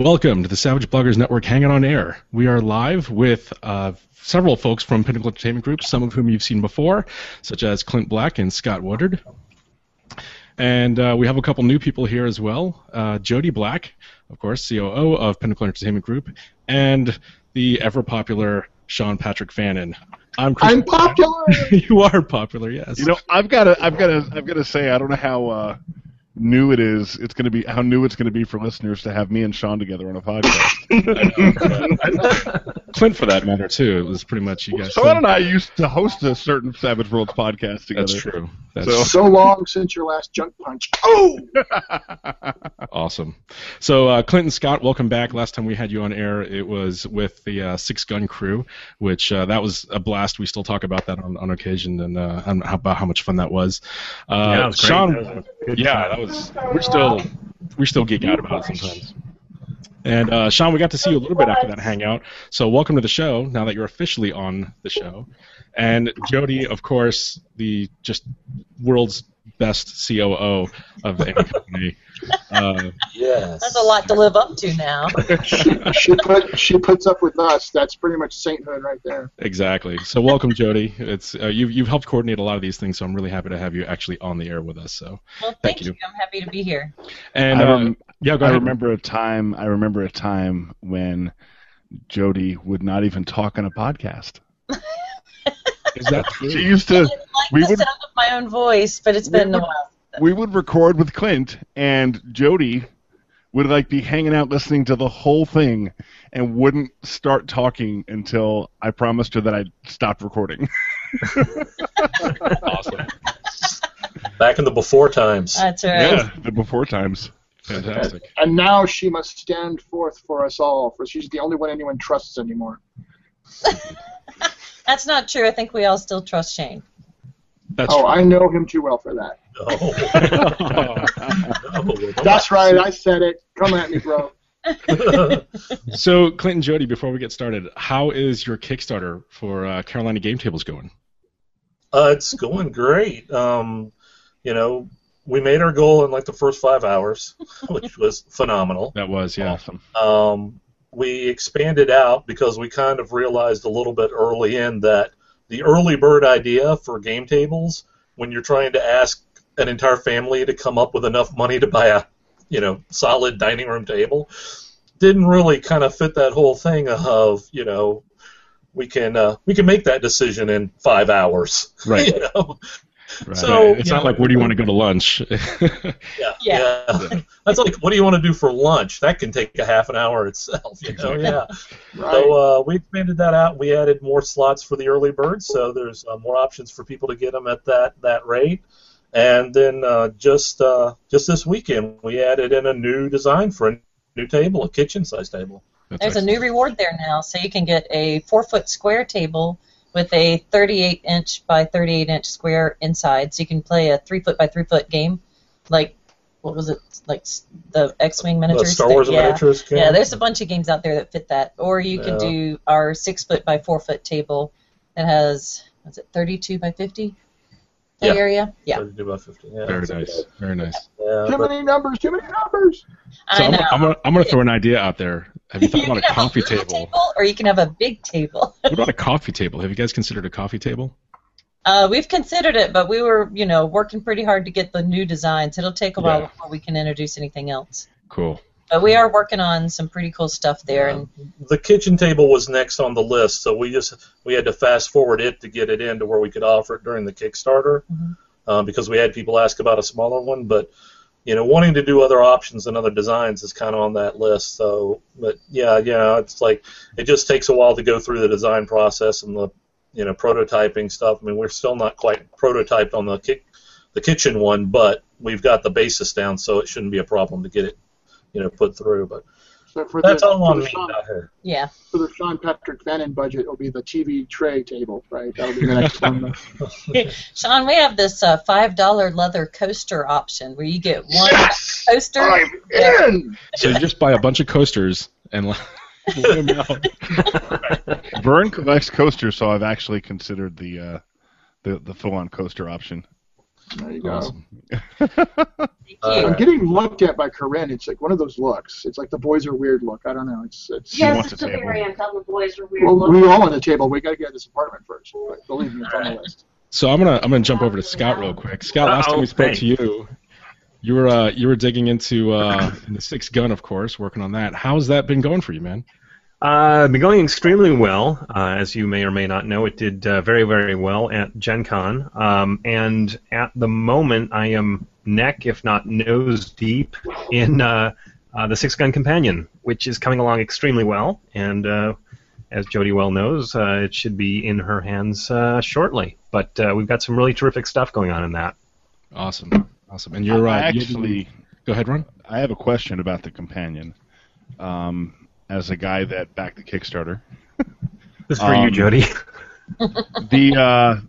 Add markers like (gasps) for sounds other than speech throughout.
Welcome to the Savage Bloggers Network Hangout on Air. We are live with uh, several folks from Pinnacle Entertainment Group, some of whom you've seen before, such as Clint Black and Scott Woodard. And uh, we have a couple new people here as well. Uh, Jody Black, of course, COO of Pinnacle Entertainment Group, and the ever popular Sean Patrick Fannon. I'm, I'm popular. (laughs) you are popular, yes. You know, I've got to, I've got to, I've got to say, I don't know how uh, new it is. It's going to be how new it's going to be for listeners to have me and Sean together on a podcast. (laughs) (laughs) Clint, for that matter, too. It was pretty much you guys. Sean and I used to host a certain Savage Worlds podcast together. That's true. That's So- so long since your last junk punch. Oh, (laughs) Awesome. So, uh, Clinton Scott, welcome back. Last time we had you on air, it was with the uh, Sixth Gun Crew, which uh, that was a blast. We still talk about that on, on occasion and uh, how, about how much fun that was. Uh, Yeah, it was great. Sean, That was good yeah, time. that was. We're still we're still geek out about it sometimes. And uh, Sean, we got to see you a little bit after that hangout. So, welcome to the show. Now that you're officially on the show, and Jody, of course, the just world's best COO of any company. Uh, Yes. That's a lot to live up to now. she, (laughs) she put she puts up with us. That's pretty much sainthood right there. Exactly. So welcome, Jody. It's uh, you've you've helped coordinate a lot of these things, so I'm really happy to have you actually on the air with us. So Well, Thank thank, you. you. I'm happy to be here. and I, uh, yeah, go I remember a time. I remember a time when Jody would not even talk on a podcast. Is that (laughs) She true? used I to. didn't like we the would- sound of my own voice, but it's been a while. We would record with Clint, and Jody would like be hanging out listening to the whole thing, and wouldn't start talking until I promised her that I'd stopped recording. (laughs) awesome. Back in the before times. That's right. yeah, the before times. Fantastic. And now she must stand forth for us all, for she's the only one anyone trusts anymore. (laughs) That's not true. I think we all still trust Shane. That's oh, true. I know him too well for that. No. No. (laughs) That's right. I said it. Come at me, bro. (laughs) so Clinton, Jody, before we get started, how is your Kickstarter for uh, Carolina Game Tables going? Uh, it's going great. Um, you know, we made our goal in like the first five hours, (laughs) which was phenomenal. That was yeah. Awesome. Um, we expanded out because we kind of realized a little bit early in that the early bird idea for game tables, when you're trying to ask an entire family to come up with enough money to buy a, you know, solid dining room table, didn't really kind of fit that whole thing of, you know, we can uh, we can make that decision in five hours. (laughs) Right. You know? Right. So, it's not know- like where do you want to go to lunch? (laughs) Yeah, Yeah. yeah. (laughs) That's like, what do you want to do for lunch? That can take a half an hour itself. You know, yeah. Right. So uh, we expanded that out. We added more slots for the early birds, so there's uh, more options for people to get them at that that rate. And then uh, just uh, just this weekend, we added in a new design for a new table, a kitchen size table. That's There's a new reward there now, so you can get a four foot square table with a 38 inch by 38 inch square inside, so you can play a three foot by three foot game, like what was it, like the X-wing miniatures? The. Star thing? Wars yeah. miniatures. Game. Yeah, there's a bunch of games out there that fit that. Or you can do our six foot by four foot table that has what's it, 32 by 50 Yeah. area. Yeah, 32 by 50. Yeah, Very nice. okay. Very nice. Yeah, too but- many numbers. Too many numbers. So I I'm, gonna- I'm gonna I'm gonna throw an (laughs) idea out there. Have you thought about a can have coffee little table? or you can have a big table. (laughs) What about a coffee table? Have you guys considered a coffee table? Uh, we've considered it, but we were, you know, working pretty hard to get the new designs. It'll take a while Yeah. before we can introduce anything else. Cool. But we are working on some pretty cool stuff there, and the kitchen table was next on the list, so we just we had to fast forward it to get it in to where we could offer it during the Kickstarter, Mhm. um, because we had people ask about a smaller one. But you know, wanting to do other options and other designs is kind of on that list. So, but yeah, yeah, it's like it just takes a while to go through the design process and the you know prototyping stuff. I mean, we're still not quite prototyped on the ki- the kitchen one, but we've got the basis down, so it shouldn't be a problem to get it you know put through. But So for that's the, all for on the me Sean, out here. yeah. for the Sean Patrick Fannon budget, it'll be the TV tray table, right? That'll be the (laughs) next one. (laughs) Sean, we have this uh, five dollar leather coaster option where you get one Yes! coaster. I'm in. So you just buy a bunch of coasters and lay them out. (laughs) Vern collects coasters, so I've actually considered the uh, the the full-on coaster option. There you go. Awesome. Uh. I'm getting looked at by Corinne. It's like one of those looks. It's like the boys are weird look. I don't know. It's it's. She Yes, wants it's a a table. very uncommon boys are weird Well, looking. we all on the table. We got to get this apartment first. But believe me, it's on the list. So I'm gonna I'm gonna jump over to Scott real quick. Scott, last time we spoke to you, you were uh, you were digging into uh, the Sixth Gun, of course, working on that. How's that been going for you, man? Uh, been going extremely well. Uh, as you may or may not know, it did uh, very, very well at Gen Con. Um, and at the moment, I am neck, if not nose deep, in uh, uh, the Sixth Gun Companion, which is coming along extremely well. And uh, as Jody well knows, uh, it should be in her hands uh, shortly. But uh, we've got some really terrific stuff going on in that. Awesome, awesome. And you're uh, I you- actually, go ahead, Ron. I have a question about the companion. Um, as a guy that backed the Kickstarter, This is for you, Um, Jody. (laughs) the uh,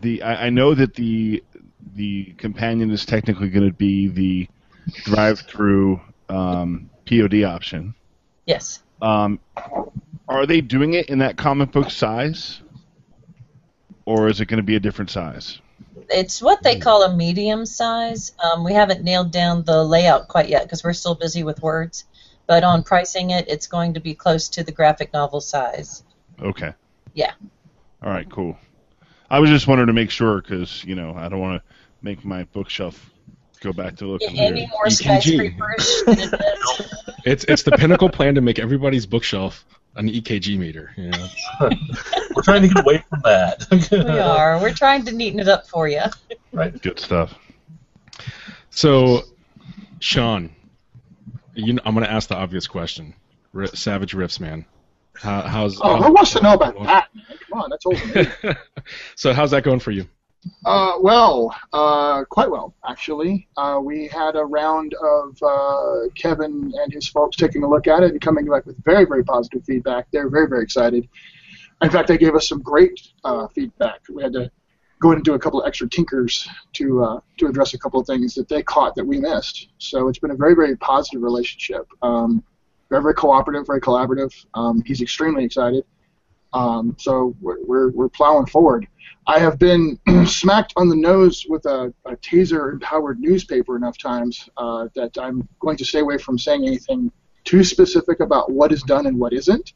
the I, I know that the the companion is technically going to be the DriveThru um, POD option. Yes. Um, are they doing it in that comic book size, or is it going to be a different size? It's what they call a medium size. Um, we haven't nailed down the layout quite yet because we're still busy with words. But on pricing it, it's going to be close to the graphic novel size. Okay. Yeah. All right. Cool. I was just wanting to make sure because you know I don't want to make my bookshelf go back to looking Any more EKG. skyscraperish it is? (laughs) It's it's the pinnacle plan to make everybody's bookshelf an EKG meter. You know? (laughs) We're trying to get away from that. We are. We're trying to neaten it up for you. Right. Good stuff. So, Sean, you know, I'm going to ask the obvious question. R- Savage Rifts, man. How, how's Oh, how's- who wants to know about (laughs) that? Man? Come on, that's old. (laughs) so how's that going for you? Uh, well, uh, quite well, actually. Uh, we had a round of uh, Kevin and his folks taking a look at it and coming back with very, very positive feedback. They're very, very excited. In fact, they gave us some great uh, feedback. We had to go in and do a couple of extra tinkers to uh, to address a couple of things that they caught that we missed. So it's been a very, very positive relationship. Um, very, very cooperative, very collaborative. Um, he's extremely excited. Um, so we're, we're, we're plowing forward. I have been (clears throat) smacked on the nose with a, a taser empowered newspaper enough times uh, that I'm going to stay away from saying anything too specific about what is done and what isn't.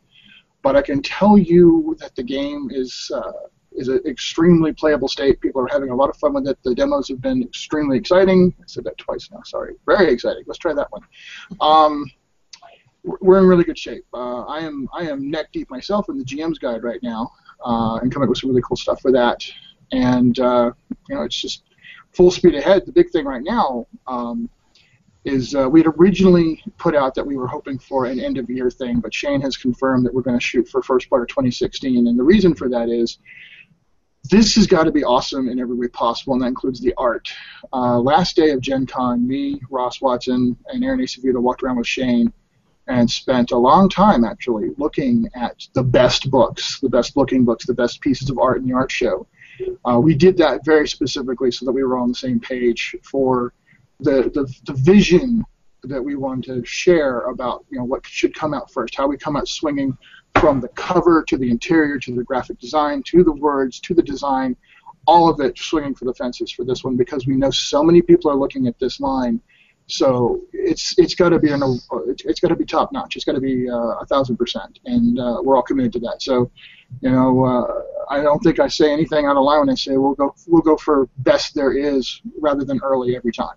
But I can tell you that the game is uh, is an extremely playable state. People are having a lot of fun with it. The demos have been extremely exciting. I said that twice now. Sorry. Very exciting. Let's try that one. Um, we're- in really good shape. Uh, I am I am neck deep myself in the GM's guide right now, uh, and coming up with some really cool stuff for that. And uh, you know, it's just full speed ahead. The big thing right now um, is uh, we had originally put out that we were hoping for an end of year thing, but Shane has confirmed that we're going to shoot for first part of 2016. And the reason for that is this has got to be awesome in every way possible, and that includes the art. Uh, last day of Gen Con, me, Ross Watson, and Aaron Acevedo walked around with Shane and spent a long time actually looking at the best books, the best looking books, the best pieces of art in the art show. Uh, we did that very specifically so that we were on the same page for the, the, the vision that we wanted to share about you know what should come out first, how we come out swinging from the cover to the interior to the graphic design to the words to the design, all of it swinging for the fences for this one because we know so many people are looking at this line. So it's it's got to be an it's, got to be top notch. It's got to be uh, a thousand percent, and uh, we're all committed to that. So, you know, uh, I don't think I say anything out of line when I say we'll go we'll go for best there is rather than early every time.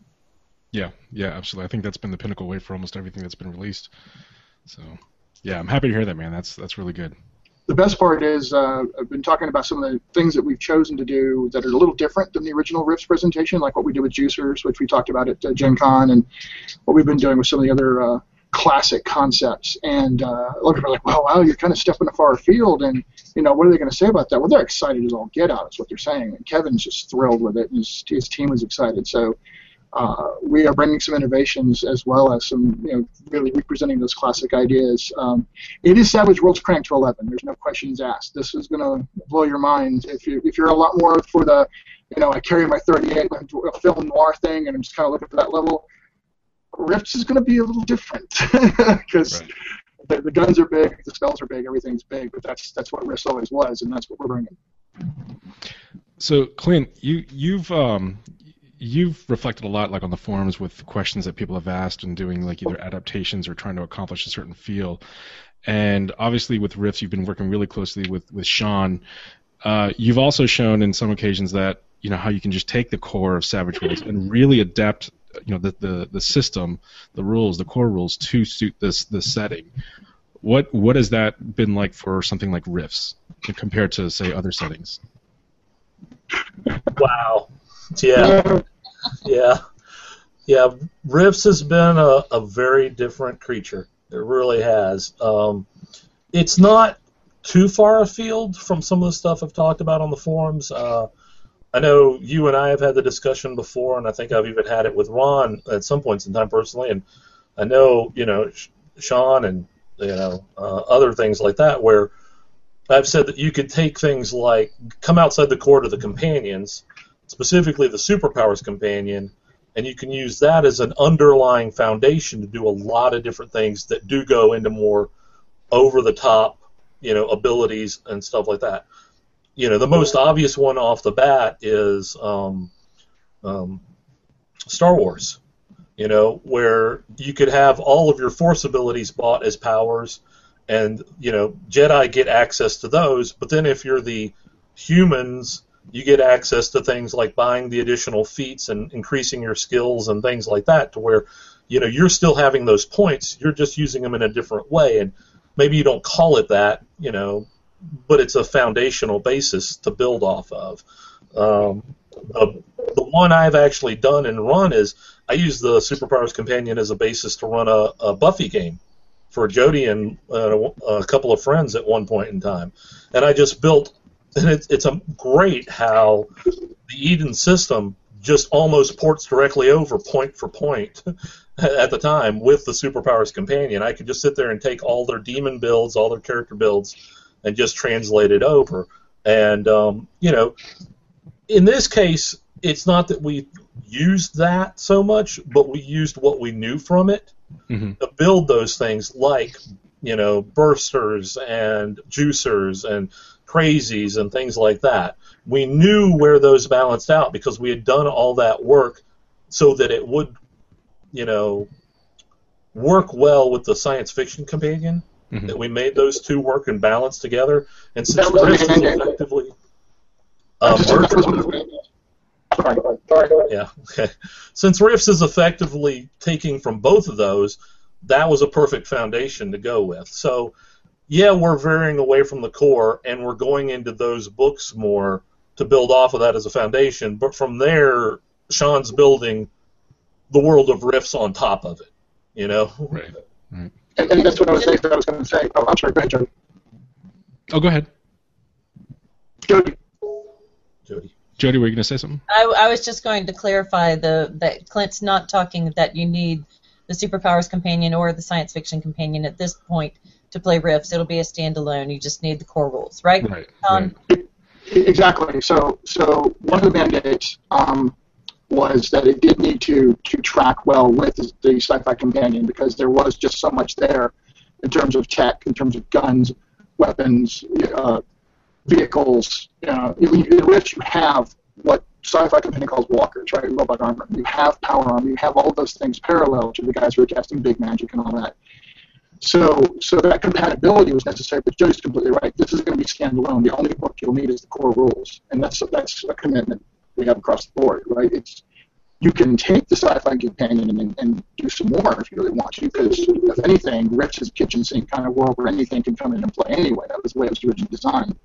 Yeah, yeah, absolutely. I think that's been the pinnacle way for almost everything that's been released. So, yeah, I'm happy to hear that, man. That's that's really good. the best part is uh, I've been talking about some of the things that we've chosen to do that are a little different than the original Rifts presentation, like what we did with Juicers, which we talked about at uh, Gen Con, and what we've been doing with some of the other uh, classic concepts. And uh, a lot of people are like, well, wow, you're kind of stepping a far field, and you know, what are they going to say about that? Well, they're excited as all get out, is what they're saying. And Kevin's just thrilled with it, and his, his team is excited. So uh, we are bringing some innovations as well as some, you know, really representing those classic ideas. Um, it is Savage Worlds cranked to 11. There's no questions asked. This is going to blow your mind if you if you're a lot more for the, you know, I carry my 38 like a film noir thing, and I'm just kind of looking for that level. Rifts is going to be a little different (laughs) because. Right. The, the guns are big, the spells are big, everything's big, but that's that's what Rifts always was, and that's what we're bringing. So, Clint, you you've um, you've reflected a lot, like on the forums, with questions that people have asked and doing like either adaptations or trying to accomplish a certain feel. And obviously, with Rifts, you've been working really closely with with Sean. Uh, you've also shown in some occasions that you know how you can just take the core of Savage Worlds and really adapt you know the, the, the system, the rules, the core rules to suit this this setting. What what has that been like for something like Rifts compared to say other settings? Wow. Yeah. Yeah. Yeah. Rifts has been a, a very different creature. It really has. Um, it's not too far afield from some of the stuff I've talked about on the forums. Uh, I know you and I have had the discussion before, and I think I've even had it with Ron at some points in time personally. And I know, you know, Sean and you know uh, other things like that, where I've said that you could take things like come outside the core of the companions, specifically the superpowers companion, and you can use that as an underlying foundation to do a lot of different things that do go into more over the top, you know, abilities and stuff like that. You know, the most obvious one off the bat is um, um, Star Wars. You know, where you could have all of your Force abilities bought as powers, and you know, Jedi get access to those. But then if you're the humans you get access to things like buying the additional feats and increasing your skills and things like that to where you know you're still having those points you're just using them in a different way. And maybe you don't call it that you know but it's a foundational basis to build off of. Um, the, the one I've actually done and run is I use the Superpowers Companion as a basis to run a, a Buffy game for Jody and uh, a couple of friends at one point in time, and I just built and it's it's a great how the Eden system just almost ports directly over point for point (laughs) at the time with the superpowers companion. I could just sit there and take all their demon builds, all their character builds, and just translate it over. And um, you know, in this case, it's not that we used that so much, but we used what we knew from it mm-hmm. to build those things like you know bursters and juicers and crazies and things like that. We knew where those balanced out because we had done all that work so that it would, you know, work well with the science fiction companion. Mm-hmm. That we made those two work and balance together. And since Rifts is effectively um, yeah, okay. Since Rifts is effectively taking from both of those, that was a perfect foundation to go with. So yeah, we're veering away from the core and we're going into those books more to build off of that as a foundation. But from there, Sean's building the world of Rifts on top of it. You know. Right. Right. And, and that's what I was saying. I was going to say. Oh, I'm sorry. Go ahead, Jody. Oh, go ahead. Jody. Jody. Jody, were you going to say something? I, I was just going to clarify the that Clint's not talking that you need the superpowers companion or the science fiction companion at this point to play Rifts. It'll be a standalone. You just need the core rules, right? Right. Um, right. Exactly. So, so one of the mandates um, was that it did need to to track well with the sci-fi companion because there was just so much there in terms of tech, in terms of guns, weapons, uh, vehicles. You know, in Rifts you have what sci-fi companion calls walkers, right? Robot armor. You have power armor. You have all those things parallel to the guys who are casting big magic and all that. So, so that compatibility was necessary. But Joe's completely right. This is going to be standalone. The only book you'll need is the core rules, and that's that's a commitment we have across the board, right? It's you can take the sci-fi companion and, and do some more if you really want to, because if anything, Rich is a kitchen sink kind of world where anything can come in and play anyway. That was the way it was originally designed.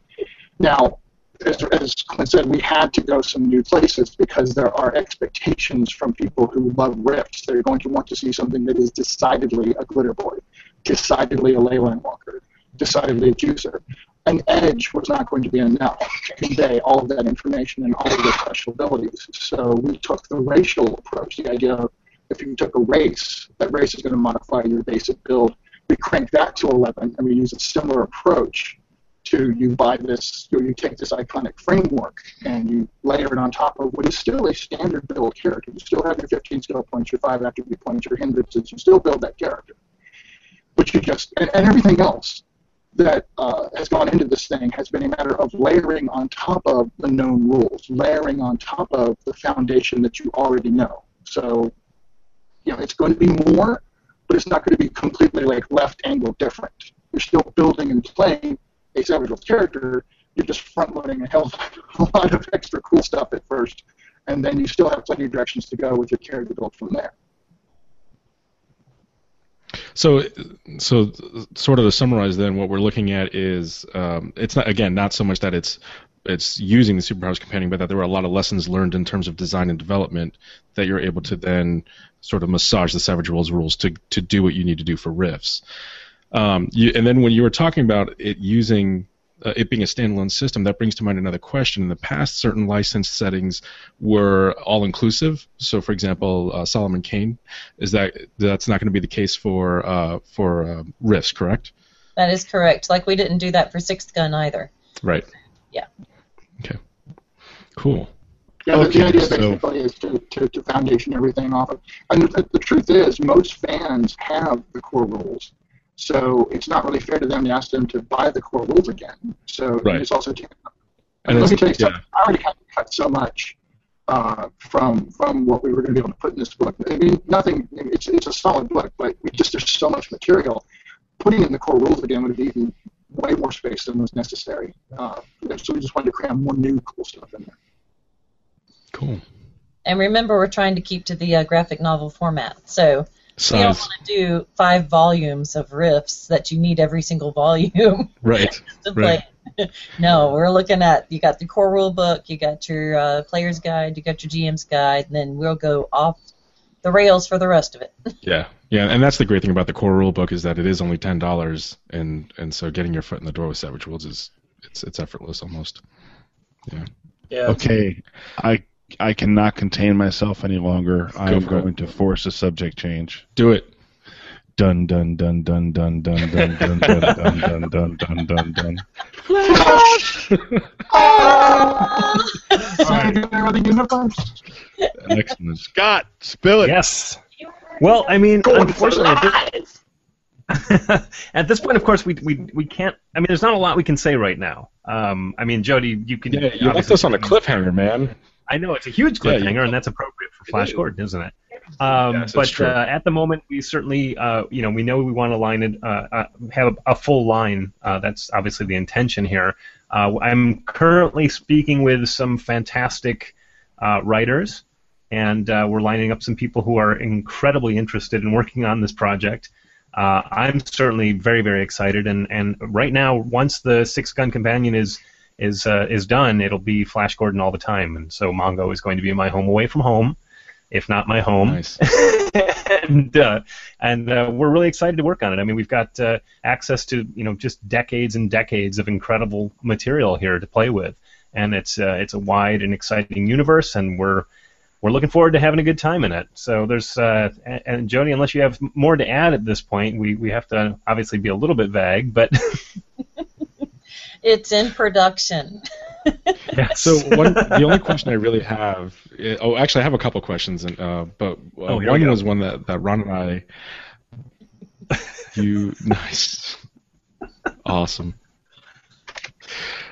Now, as, as Clint said, we had to go some new places because there are expectations from people who love Rifts. They're going to want to see something that is decidedly a glitter boy decidedly a Leyline walker, decidedly a juicer. An edge was not going to be enough to convey all of that information and all of the special abilities. So we took the racial approach, the idea of if you took a race, that race is going to modify your basic build. We crank that to 11, and we use a similar approach to you buy this, you take this iconic framework and you layer it on top of what is still a standard build character. You still have your 15 skill points, your 5 attribute points, your hindrances. You still build that character but you just and, and everything else that uh, has gone into this thing has been a matter of layering on top of the known rules, layering on top of the foundation that you already know. So, you know, it's going to be more, but it's not going to be completely like left angle different. You're still building and playing a Savage character. You're just front loading a hell of a lot of extra cool stuff at first, and then you still have plenty of directions to go with your character built from there. So, so sort of to summarize, then what we're looking at is um, it's not again not so much that it's it's using the superpowers companion, but that there were a lot of lessons learned in terms of design and development that you're able to then sort of massage the Savage Worlds rules to to do what you need to do for Rifts. Um, you, and then when you were talking about it using uh, it being a standalone system, that brings to mind another question. In the past, certain license settings were all inclusive. So, for example, uh, Solomon Kane, is that that's not going to be the case for uh, for uh, Rifts, correct? That is correct. Like we didn't do that for Sixth Gun either. Right. Yeah. Okay. Cool. Yeah, the- Okay, the idea so- basically is to, to, to foundation everything off of. And the, the truth is, most fans have the core rules. So it's not really fair to them to ask them to buy the core rules again. So Right. it's also. And And let me tell you yeah. I already had to cut so much uh, from from what we were going to be able to put in this book. I mean, nothing. It's it's a solid book, but we just there's so much material. Putting in the core rules again would have even way more space than was necessary. Uh, so we just wanted to cram more new cool stuff in there. Cool. And remember, we're trying to keep to the uh, graphic novel format. So we don't want to do five volumes of Rifts that you need every single volume (laughs) Right. Right. (laughs) no, we're looking at you got the core rule book, you got your uh, player's guide, you got your GM's guide, and then we'll go off the rails for the rest of it. (laughs) Yeah, yeah, and that's the great thing about the core rule book is that it is only ten dollars, and and so getting your foot in the door with Savage Worlds is it's it's effortless almost. Yeah. Yeah. Okay, I I cannot contain myself any longer. I am for it. going to force a subject change. Do it. Dun dun dun dun dun dun dun dun dun dun dun dun dun dun dun. Center of. Excellent. Scott, spill it. Yes. Well, I mean, unfortunately, at this, at this point, of course, we, we we can't. I mean, there's not a lot we can say right now. Um, I mean, Jody, you can. Yeah, you left us on a cliffhanger, man. I know it's a huge Yeah, you- cliffhanger, and that's appropriate for Flash Gordon, isn't it? Um, Yes, but uh, at the moment, we certainly, uh, you know, we know we want to line it, uh, uh, have a, a full line. Uh, that's obviously the intention here. Uh, I'm currently speaking with some fantastic uh, writers, and uh, we're lining up some people who are incredibly interested in working on this project. Uh, I'm certainly very, very excited, and, and right now, once the Sixth Gun Companion is is uh, is done, it'll be Flash Gordon all the time, and so Mongo is going to be my home away from home, if not my home. Nice. (laughs) and uh, and uh, we're really excited to work on it. I mean, we've got uh, access to you know just decades and decades of incredible material here to play with, and it's uh, it's a wide and exciting universe, and we're we're looking forward to having a good time in it. So there's uh, and, and Jody, unless you have more to add at this point, we we have to obviously be a little bit vague, but (laughs) It's in production. (laughs) yes. So one, the only question I really have, i- oh, actually, I have a couple questions, and uh, but uh, Oh, here we one go. was one that, that Ron and I, you (laughs) nice, awesome.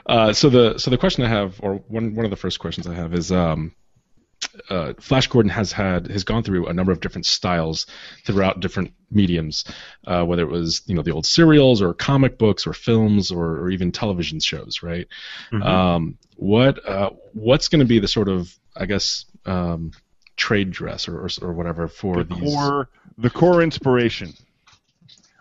Uh, so the so the question I have, or one one of the first questions I have is, um, uh, Flash Gordon has had has gone through a number of different styles throughout different mediums, uh, whether it was you know the old serials or comic books or films or, or even television shows, right? Mhm. Um, what uh, what's going to be the sort of I guess um, trade dress or, or or whatever for The these? core, the core inspiration.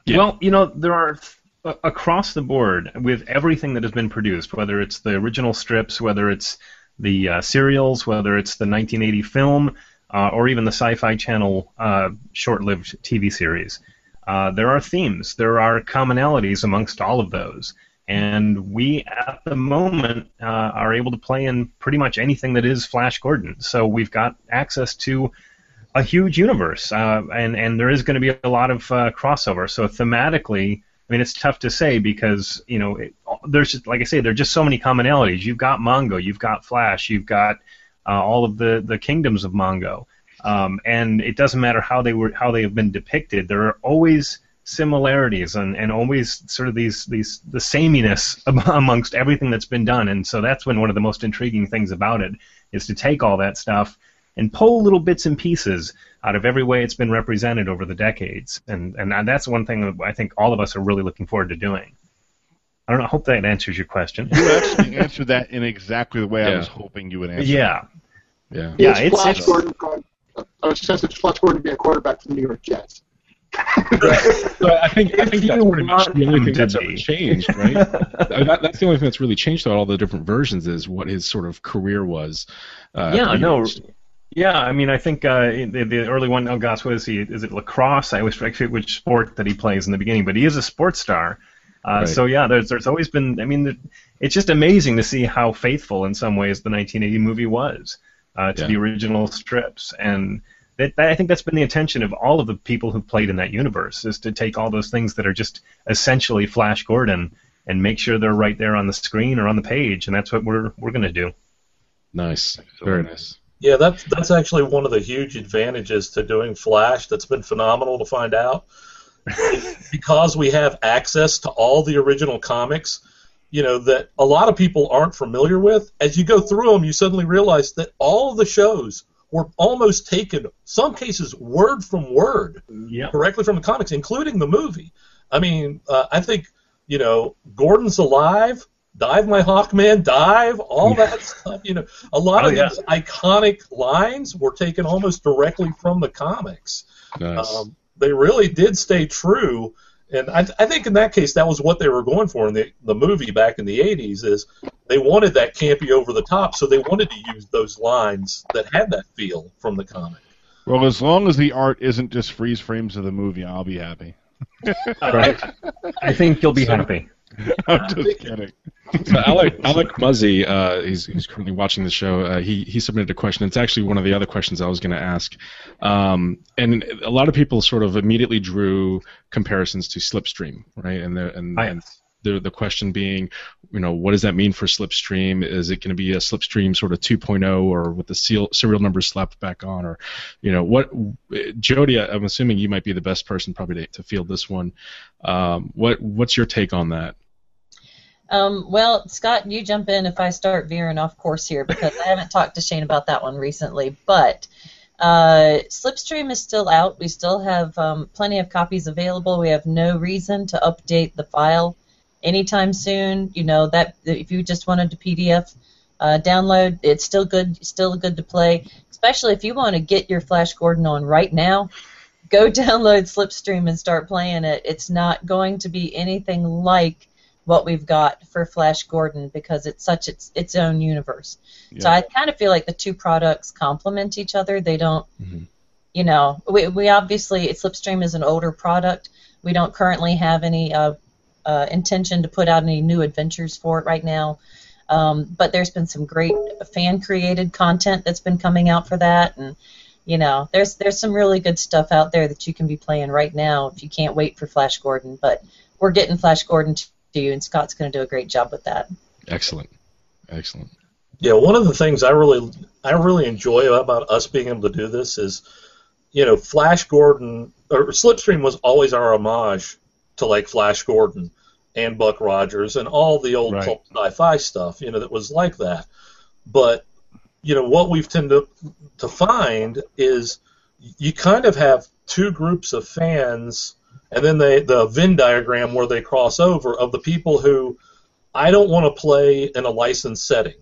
Yeah. Well, you know, there are uh, across the board with everything that has been produced, whether it's the original strips, whether it's the uh, serials, whether it's the 1980 film, uh, or even the Sci-Fi Channel uh, short-lived TV series. Uh, there are themes, there are commonalities amongst all of those, and we at the moment uh, are able to play in pretty much anything that is Flash Gordon. So we've got access to a huge universe, uh, and and there is going to be a lot of crossover. So thematically, I mean, it's tough to say because you know it, there's like I say, there are just so many commonalities. You've got Mongo, you've got Flash, you've got uh, all of the the kingdoms of Mongo, um, and it doesn't matter how they were how they have been depicted. There are always similarities and, and always sort of these these the sameness (laughs) amongst everything that's been done. And so that's been one of the most intriguing things about it is to take all that stuff and pull little bits and pieces out of every way it's been represented over the decades. And and that's one thing that I think all of us are really looking forward to doing. I don't know. I hope that answers your question. You actually answered that in exactly the way Yeah. I was hoping you would answer. Yeah. Yeah. Yeah, Is it's- Flash it's- Gordon going? I was just it's Flash Gordon to be a quarterback for the New York Jets. So I think I think that's pretty much the only thing that's ever changed, right? I mean, that, that's the only thing that's really changed about all the different versions is what his sort of career was. Uh, Yeah, after no, he- Yeah, I mean, I think uh, the, the early one, oh gosh, what is he? Is it lacrosse? I always forget which sport that he plays in the beginning, but he is a sports star. Uh, Right. So yeah, there's there's always been. I mean, it's just amazing to see how faithful in some ways the 1980 movie was uh, to Yeah. the original strips, and that, that I think that's been the intention of all of the people who played in that universe is to take all those things that are just essentially Flash Gordon and make sure they're right there on the screen or on the page, and that's what we're we're gonna do. nice, very nice. Yeah, that's that's actually one of the huge advantages to doing Flash. That's been phenomenal to find out. (laughs) because we have access to all the original comics, you know that a lot of people aren't familiar with. As you go through them, you suddenly realize that all of the shows were almost taken, some cases word from word, Yeah. directly from the comics, including the movie. I mean, uh, I think you know Gordon's alive. Dive, my Hawkman, dive! All that stuff, you know, a lot Oh, of yeah. these iconic lines were taken almost directly from the comics. Nice. Um, they really did stay true, and I, I think in that case that was what they were going for in the the movie back in the '80s. Is they wanted that campy over the top, so they wanted to use those lines that had that feel from the comic. Well, as long as the art isn't just freeze frames of the movie, I'll be happy. Right. I think you'll be happy. (laughs) I'm just kidding. (laughs) So Alec Alec Muzzy, uh, he's, he's currently watching the show. Uh, he he submitted a question. It's actually one of the other questions I was going to ask. Um, and a lot of people sort of immediately drew comparisons to Slipstream, right? And the and, I- and the the question being, you know, what does that mean for Slipstream? Is it going to be a Slipstream sort of 2.0, or with the seal, serial numbers slapped back on, or you know, what? Jody, I'm assuming you might be the best person probably to, to field this one. Um, what what's your take on that? Um, well, Scott, you jump in if I start veering off course here because I haven't talked to Shane about that one recently. But uh, Slipstream is still out. We still have um, plenty of copies available. We have no reason to update the file anytime soon. You know that if you just wanted to PDF uh, download, it's still good. Still good to play, especially if you want to get your Flash Gordon on right now. Go (laughs) download Slipstream and start playing it. It's not going to be anything like what we've got for Flash Gordon because it's such its its own universe. So I kind of feel like the two products complement each other. They don't, Mhm. you know, we, we obviously Slipstream is an older product. We don't currently have any uh, uh, intention to put out any new adventures for it right now. Um, but there's been some great fan created content that's been coming out for that, and you know, there's there's some really good stuff out there that you can be playing right now if you can't wait for Flash Gordon. But we're getting Flash Gordon to you, and Scott's going to do a great job with that. Excellent, excellent. Yeah, one of the things I really I really enjoy about us being able to do this is, you know, Flash Gordon or Slipstream was always our homage to like Flash Gordon and Buck Rogers and all the old Right. sci-fi stuff, you know, that was like that. But you know what we've tended to, to find is you kind of have two groups of fans, and then they the Venn diagram where they cross over of the people who I don't want to play in a licensed setting.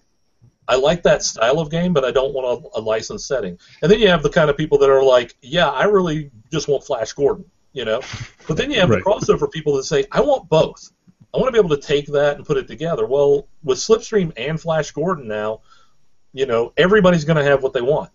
I like that style of game, but I don't want a, a licensed setting. And then you have the kind of people that are like, yeah, I really just want Flash Gordon, you know. But then you have Right. the crossover people that say, I want both. I want to be able to take that and put it together. Well, with Slipstream and Flash Gordon now, you know, everybody's going to have what they want.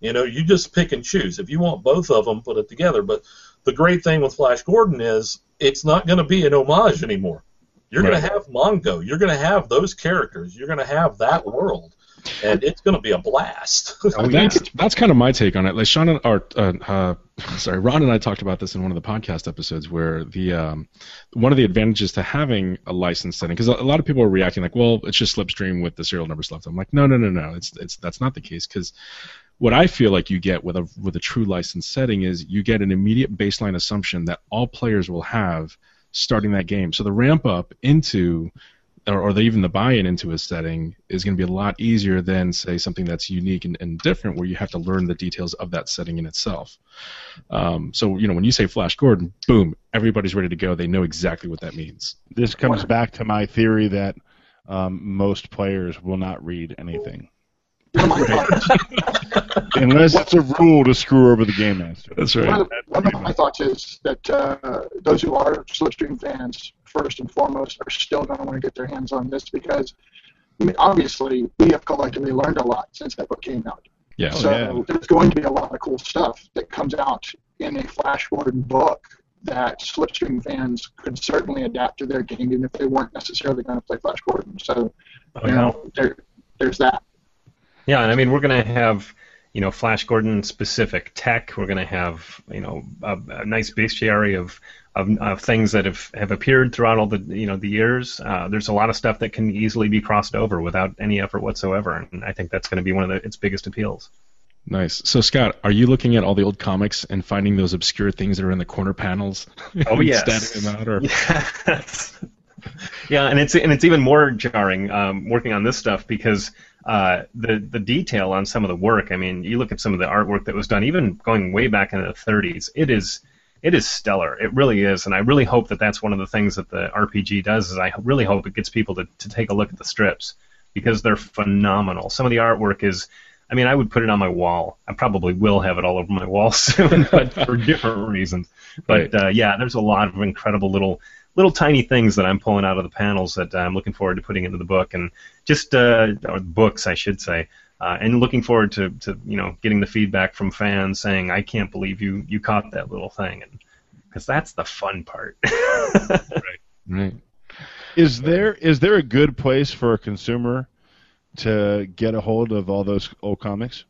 You know, you just pick and choose. If you want both of them, put it together. But the great thing with Flash Gordon is it's not going to be an homage anymore. You're going to have Mongo. You're going to have those characters. You're going to have that world, and it's going to be a blast. Oh, yeah. that's that's kind of my take on it. Like Sean and, or uh, uh, sorry, Ron and I talked about this in one of the podcast episodes where the um, one of the advantages to having a licensed setting because a, a lot of people are reacting like, well, it's just Slipstream with the serial numbers left. I'm like, no, no, no, no. It's it's that's not the case because what I feel like you get with a with a true license setting is you get an immediate baseline assumption that all players will have starting that game. So the ramp up into or, or the, even the buy-in into a setting is going to be a lot easier than say something that's unique and, and different where you have to learn the details of that setting in itself. Um, so you know when you say Flash Gordon, boom, everybody's ready to go. They know exactly what that means. This comes back to my theory that um, most players will not read anything. (laughs) (laughs) (laughs) Unless it's a rule to screw over the game master. That's One right. of, one of my thoughts is that uh, those who are Slipstream fans, first and foremost, are still going to want to get their hands on this because, I mean, obviously, we have collectively learned a lot since that book came out. Yeah. Oh, so yeah. there's going to be a lot of cool stuff that comes out in a Flash Gordon book that Slipstream fans could certainly adapt to their game, even if they weren't necessarily going to play Flash Gordon. So, Oh, you yeah. know, there, there's that. Yeah, and I mean we're going to have you know Flash Gordon specific tech. We're going to have you know a, a nice bestiary of, of of things that have have appeared throughout all the you know the years. Uh, there's a lot of stuff that can easily be crossed over without any effort whatsoever, and I think that's going to be one of the, its biggest appeals. Nice. So Scott, are you looking at all the old comics and finding those obscure things that are in the corner panels? Oh, (laughs) yes. them out, or (laughs) Yes. yeah, and it's and it's even more jarring um, working on this stuff because uh, the the detail on some of the work. I mean, you look at some of the artwork that was done, even going way back into the 30s. It is it is stellar. It really is, and I really hope that that's one of the things that the RPG does. Is I really hope it gets people to, to take a look at the strips because they're phenomenal. Some of the artwork is. I mean, I would put it on my wall. I probably will have it all over my wall (laughs) soon, but for different reasons. But uh, yeah, there's a lot of incredible little little tiny things that I'm pulling out of the panels that I'm looking forward to putting into the book, and just uh, or books, I should say, uh, and looking forward to, to you know getting the feedback from fans saying, "I can't believe you you caught that little thing," and because that's the fun part. (laughs) right? Is there is there a good place for a consumer to get a hold of all those old comics?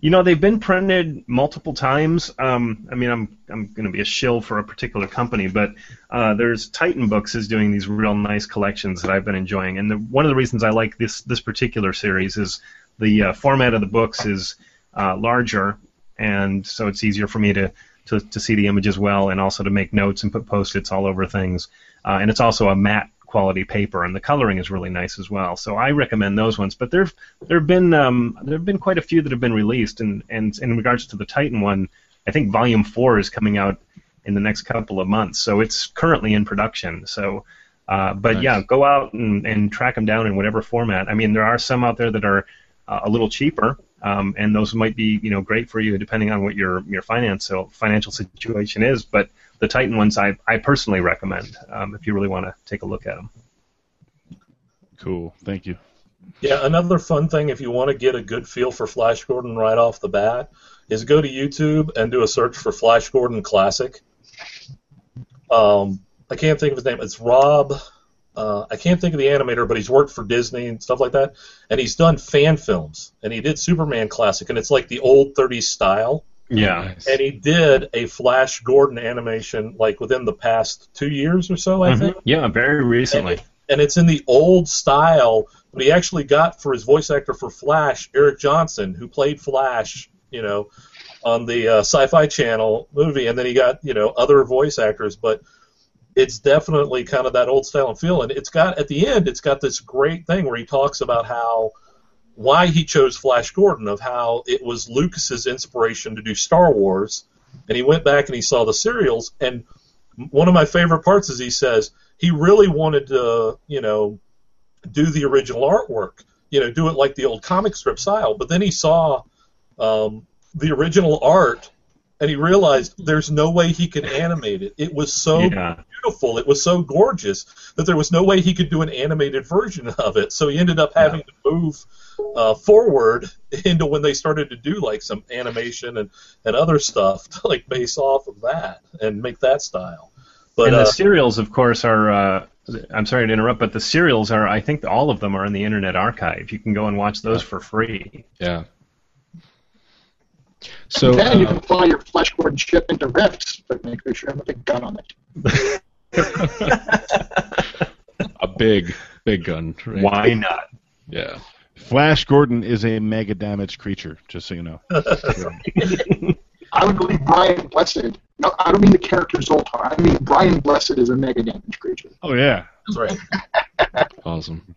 You know, they've been printed multiple times. Um, I mean, I'm I'm going to be a shill for a particular company, but uh, there's Titan Books is doing these real nice collections that I've been enjoying, and the, one of the reasons I like this this particular series is the uh, format of the books is uh, larger, and so it's easier for me to, to to see the images well, and also to make notes and put post-its all over things, uh, and it's also a matte quality paper, and the coloring is really nice as well. So I recommend those ones. But there've there've been um, there've been quite a few that have been released, and and in regards to the Titan one, I think Volume Four is coming out in the next couple of months, so it's currently in production. So. Uh, but Nice. yeah, go out and, and track them down in whatever format. I mean, there are some out there that are uh, a little cheaper, um, and those might be you know great for you depending on what your your financial financial situation is. But the Titan ones, I I personally recommend um, if you really want to take a look at them. Cool. Thank you. Yeah, another fun thing if you want to get a good feel for Flash Gordon right off the bat is go to YouTube and do a search for Flash Gordon Classic. Um, I can't think of his name. It's Rob. Uh, I can't think of the animator, but he's worked for Disney and stuff like that. And he's done fan films. And he did Superman Classic, and it's like the old 30s style. Yeah, Nice. And he did a Flash Gordon animation like within the past two years or so, I Mhm. think yeah, very recently. and it's in the old style. But he actually got for his voice actor for Flash, Eric Johnson, who played Flash, you know, on the uh, Sci-Fi Channel movie, and then he got you know other voice actors. But it's definitely kind of that old style and feel, and it's got at the end, it's got this great thing where he talks about how why he chose Flash Gordon, of how it was Lucas's inspiration to do Star Wars, and he went back and he saw the serials, and one of my favorite parts is he says he really wanted to, you know, do the original artwork, you know, do it like the old comic strip style. But then he saw um, the original art, and he realized there's no way he could animate it. It was so Yeah, beautiful, it was so gorgeous that there was no way he could do an animated version of it. So he ended up having to move uh, forward (laughs) into when they started to do like some animation and, and other stuff to like base off of that and make that style. But and the uh, serials, of course, are. Uh, I'm sorry to interrupt, but the serials are. I think all of them are in the Internet Archive. You can go and watch those for free. Yeah. So then you uh, can fly your Flash Gordon ship into Rifts, but make sure you have a big gun on it. (laughs) a big, big gun. Right? Why not? Yeah. Flash Gordon is a mega damaged creature, just so you know. (laughs) I would believe Brian Blessed. No, I don't mean the character Zoltar. I mean Brian Blessed is a mega damage creature. Oh yeah. That's right. (laughs) Awesome.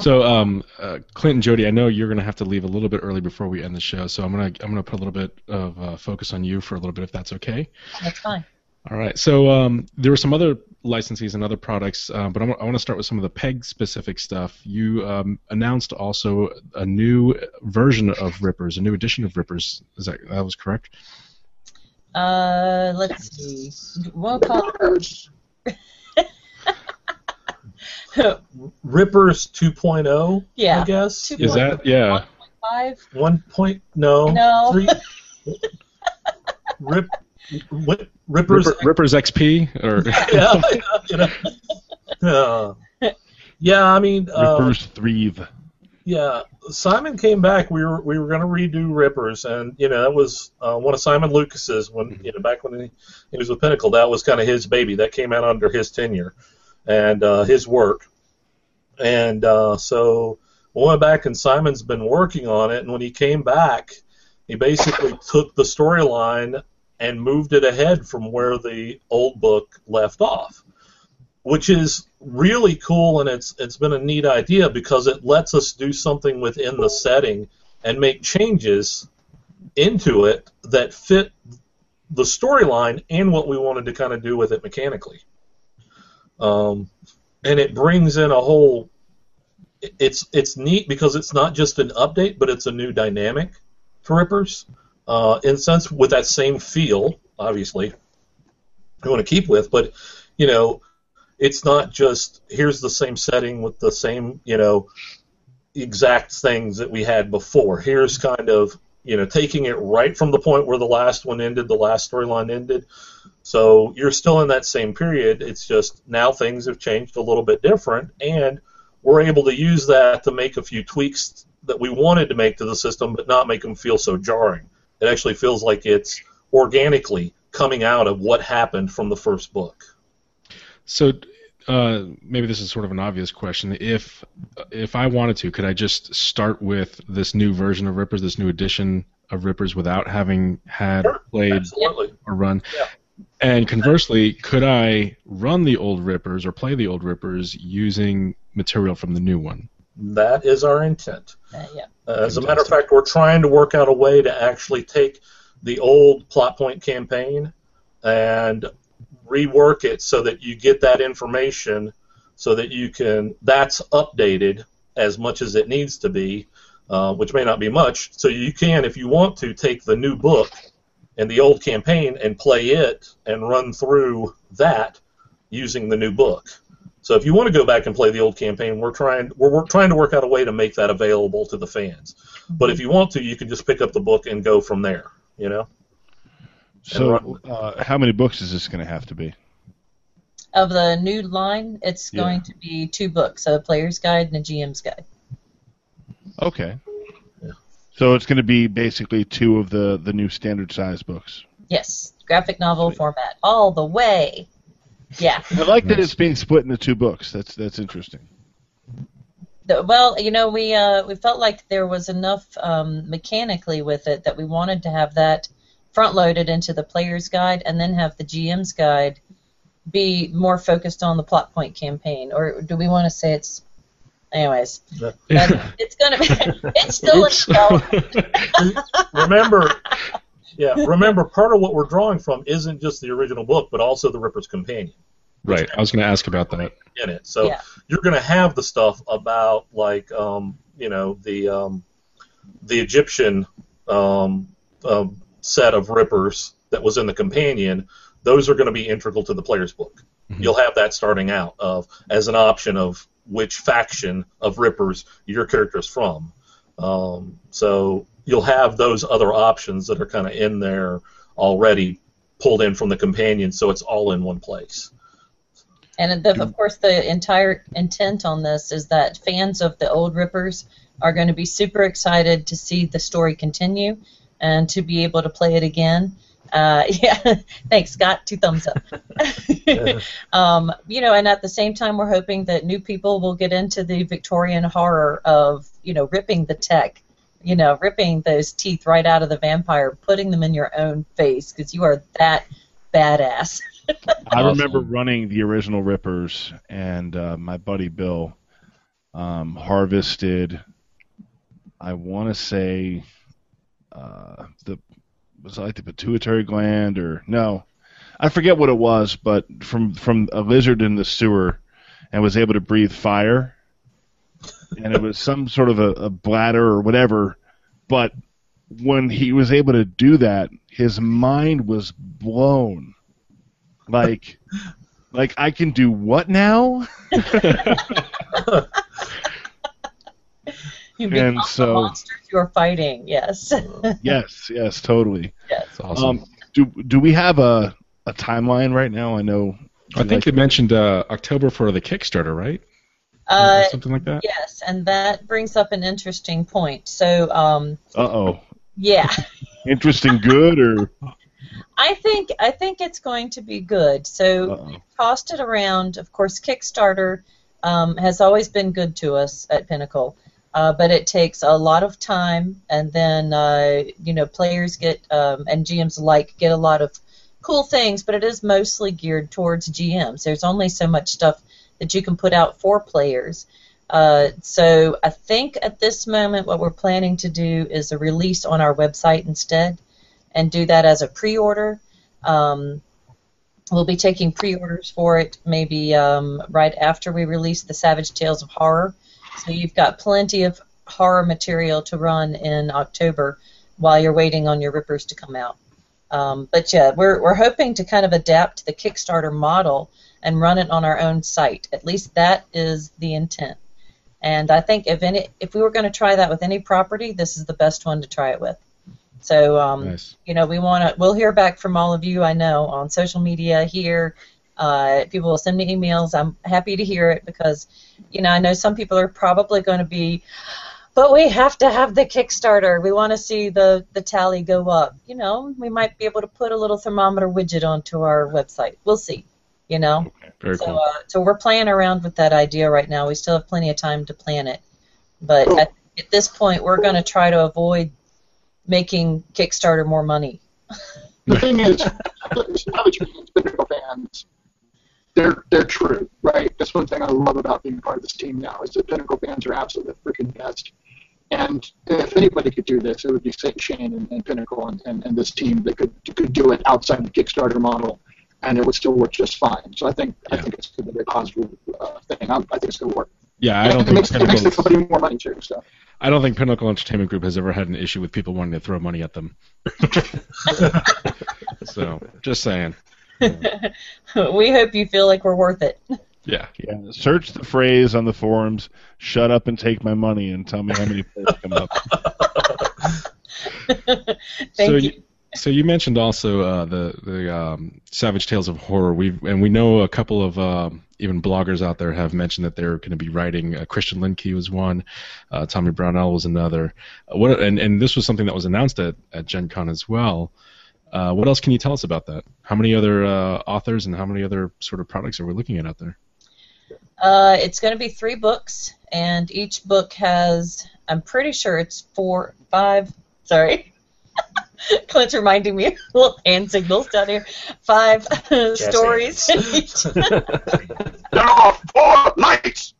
So, um, uh, Clint and Jody, I know you're going to have to leave a little bit early before we end the show, so I'm going to I'm going to put a little bit of uh, focus on you for a little bit, if that's okay. That's fine. All right. So um, there were some other licensees and other products, uh, but I want to start with some of the PEG specific stuff. You um, announced also a new version of Rippers, a new edition of Rippers. Is that that was correct? Uh, let's see. We'll call it. (laughs) Rippers 2.0, Yeah. I guess. Two- Is that yeah? Five. One point no. No. Three. Rip. What, Rippers. Ripper, Rippers XP or (laughs) yeah, you know. Uh, yeah, I mean, uh, Rippers Thrieve. yeah. Simon came back. We were we were going to redo Rippers, and you know that was uh, one of Simon Lucas's when you know back when he, he was with Pinnacle. That was kind of his baby. That came out under his tenure and uh, his work. And uh, so we went back, and Simon's been working on it. And when he came back, he basically took the storyline and moved it ahead from where the old book left off, which is really cool. And it's it's been a neat idea because it lets us do something within the setting and make changes into it that fit the storyline and what we wanted to kind of do with it mechanically. Um, and it brings in a whole. It's it's neat because it's not just an update, but it's a new dynamic for Rippers. Uh, in sense, with that same feel, obviously, we want to keep with, but you know, it's not just here's the same setting with the same you know exact things that we had before. Here's kind of you know taking it right from the point where the last one ended, the last storyline ended. So you're still in that same period. It's just now things have changed a little bit different, and we're able to use that to make a few tweaks that we wanted to make to the system, but not make them feel so jarring. It actually feels like it's organically coming out of what happened from the first book. So uh, maybe this is sort of an obvious question. If if I wanted to, could I just start with this new version of Rippers, this new edition of Rippers, without having had Sure, played Absolutely. or run? Yeah. And conversely, could I run the old Rippers or play the old Rippers using material from the new one? That is our intent. Uh, yeah. Uh, as a matter of fact, we're trying to work out a way to actually take the old plot point campaign and rework it so that you get that information so that you can that's updated as much as it needs to be, uh, which may not be much. So you can, if you want to, take the new book and the old campaign and play it and run through that using the new book. So if you want to go back and play the old campaign, we're trying we're, we're trying to work out a way to make that available to the fans. But if you want to, you can just pick up the book and go from there. You know. So, uh, how many books is this going to have to be? Of the new line, it's Yeah. going to be two books: a player's guide and a GM's guide. Okay. Yeah. So it's going to be basically two of the the new standard size books. Yes, graphic novel format, all the way. Yeah. I like that it's being split into two books. That's that's interesting. The- Well, you know, we uh, we felt like there was enough um, mechanically with it that we wanted to have that front loaded into the player's guide, and then have the GM's guide be more focused on the plot point campaign. Or do we want to say it's, anyways? But it's gonna be. (laughs) It's still in Oops. development. (laughs) remember, yeah, remember part of what we're drawing from isn't just the original book, but also the Ripper's Companion right. I was going to ask about that. in it. So Yeah. you're going to have the stuff about like um, you know the um, the Egyptian um, um, set of Rippers that was in the companion. Those are going to be integral to the player's book. Mhm. You'll have that starting out of as an option of which faction of Rippers your character is from. Um, so you'll have those other options that are kind of in there already pulled in from the companion, so it's all in one place. And the, of course, the entire intent on this is that fans of the old Rippers are going to be super excited to see the story continue and to be able to play it again. Uh, (laughs) yeah, thanks, Scott. Two thumbs up. (laughs) (laughs) um, you know, and at the same time, we're hoping that new people will get into the Victorian horror of, you know, ripping the tech, you know, ripping those teeth right out of the vampire, putting them in your own face because you are that badass. I remember running the original Rippers, and uh, my buddy Bill um, harvested. I want to say uh, the was it like the pituitary gland or no, I forget what it was, but from from a lizard in the sewer, and was able to breathe fire, and it was some sort of a, a bladder or whatever, but when he was able to do that, his mind was blown. Like, like I can do what now? (laughs) (laughs) (laughs) You And become the so- monsters you're fighting. Yes. (laughs) yes, yes, totally. yes. It's awesome. Um, do do we have a a timeline right now? I know. I think they mentioned uh, October for the Kickstarter, right? Uh, Something like that. yes, and that brings up an interesting point. So, um, Uh oh. yeah. (laughs) Interesting, good or I think I think it's going to be good. So Uh-oh. tossed it around. Of course, Kickstarter um, has always been good to us at Pinnacle, uh, but it takes a lot of time, and then uh, you know players get um, and GMs like get a lot of cool things, but it is mostly geared towards GMs. There's only so much stuff that you can put out for players. Uh, so I think at this moment what we're planning to do is a release on our website instead, and do that as a pre-order. Um, we'll be taking pre-orders for it maybe um, right after we release the Savage Tales of Horror. So you've got plenty of horror material to run in October while you're waiting on your rippers to come out. Um, but yeah, we're we're hoping to kind of adapt the Kickstarter model and run it on our own site. At least that is the intent. And I think if any, if we were going to try that with any property, this is the best one to try it with. So um, Nice. you know, we want to. We'll hear back from all of you. I know on social media here. Uh, people will send me emails. I'm happy to hear it because, you know, I know some people are probably going to be, but we have to have the Kickstarter. We want to see the the tally go up. You know, we might be able to put a little thermometer widget onto our website. We'll see. You know. Very So, cool. uh, so we're playing around with that idea right now. We still have plenty of time to plan it, but Cool. at, at this point, we're going to try to avoid making Kickstarter more money. the thing is, Savage fans, Pinnacle fans, they're they're true, right? That's one thing I love about being part of this team now is that Pinnacle fans are absolutely the freaking best. And if anybody could do this, it would be Sa- Shane and, and Pinnacle and, and, and this team that could could do it outside the Kickstarter model, and it would still work just fine. So I think I think it's a very positive uh, thing. I, I think it's going to work. Yeah, I And don't it think makes, it makes the company more money too. So I don't think Pinnacle Entertainment Group has ever had an issue with people wanting to throw money at them. (laughs) (laughs) so, just saying. (laughs) we hope you feel like we're worth it. Yeah. yeah, search the phrase on the forums. Shut up and take my money, and tell me how many players come up. (laughs) (laughs) Thank so you. So you mentioned also uh, the the um, Savage Tales of Horror. We and we know a couple of um, even bloggers out there have mentioned that they're going to be writing. Uh, Christian Linke was one, uh, Tommy Brownell was another. Uh, what and and this was something that was announced at at Gen Con as well. Uh, what else can you tell us about that? How many other uh, authors and how many other sort of products are we looking at out there? Uh, it's going to be three books, and each book has, I'm pretty sure it's four, five, sorry. (laughs) Clint's reminding me of (laughs) little hand signals down here. Five (laughs) stories in each. there are four lights.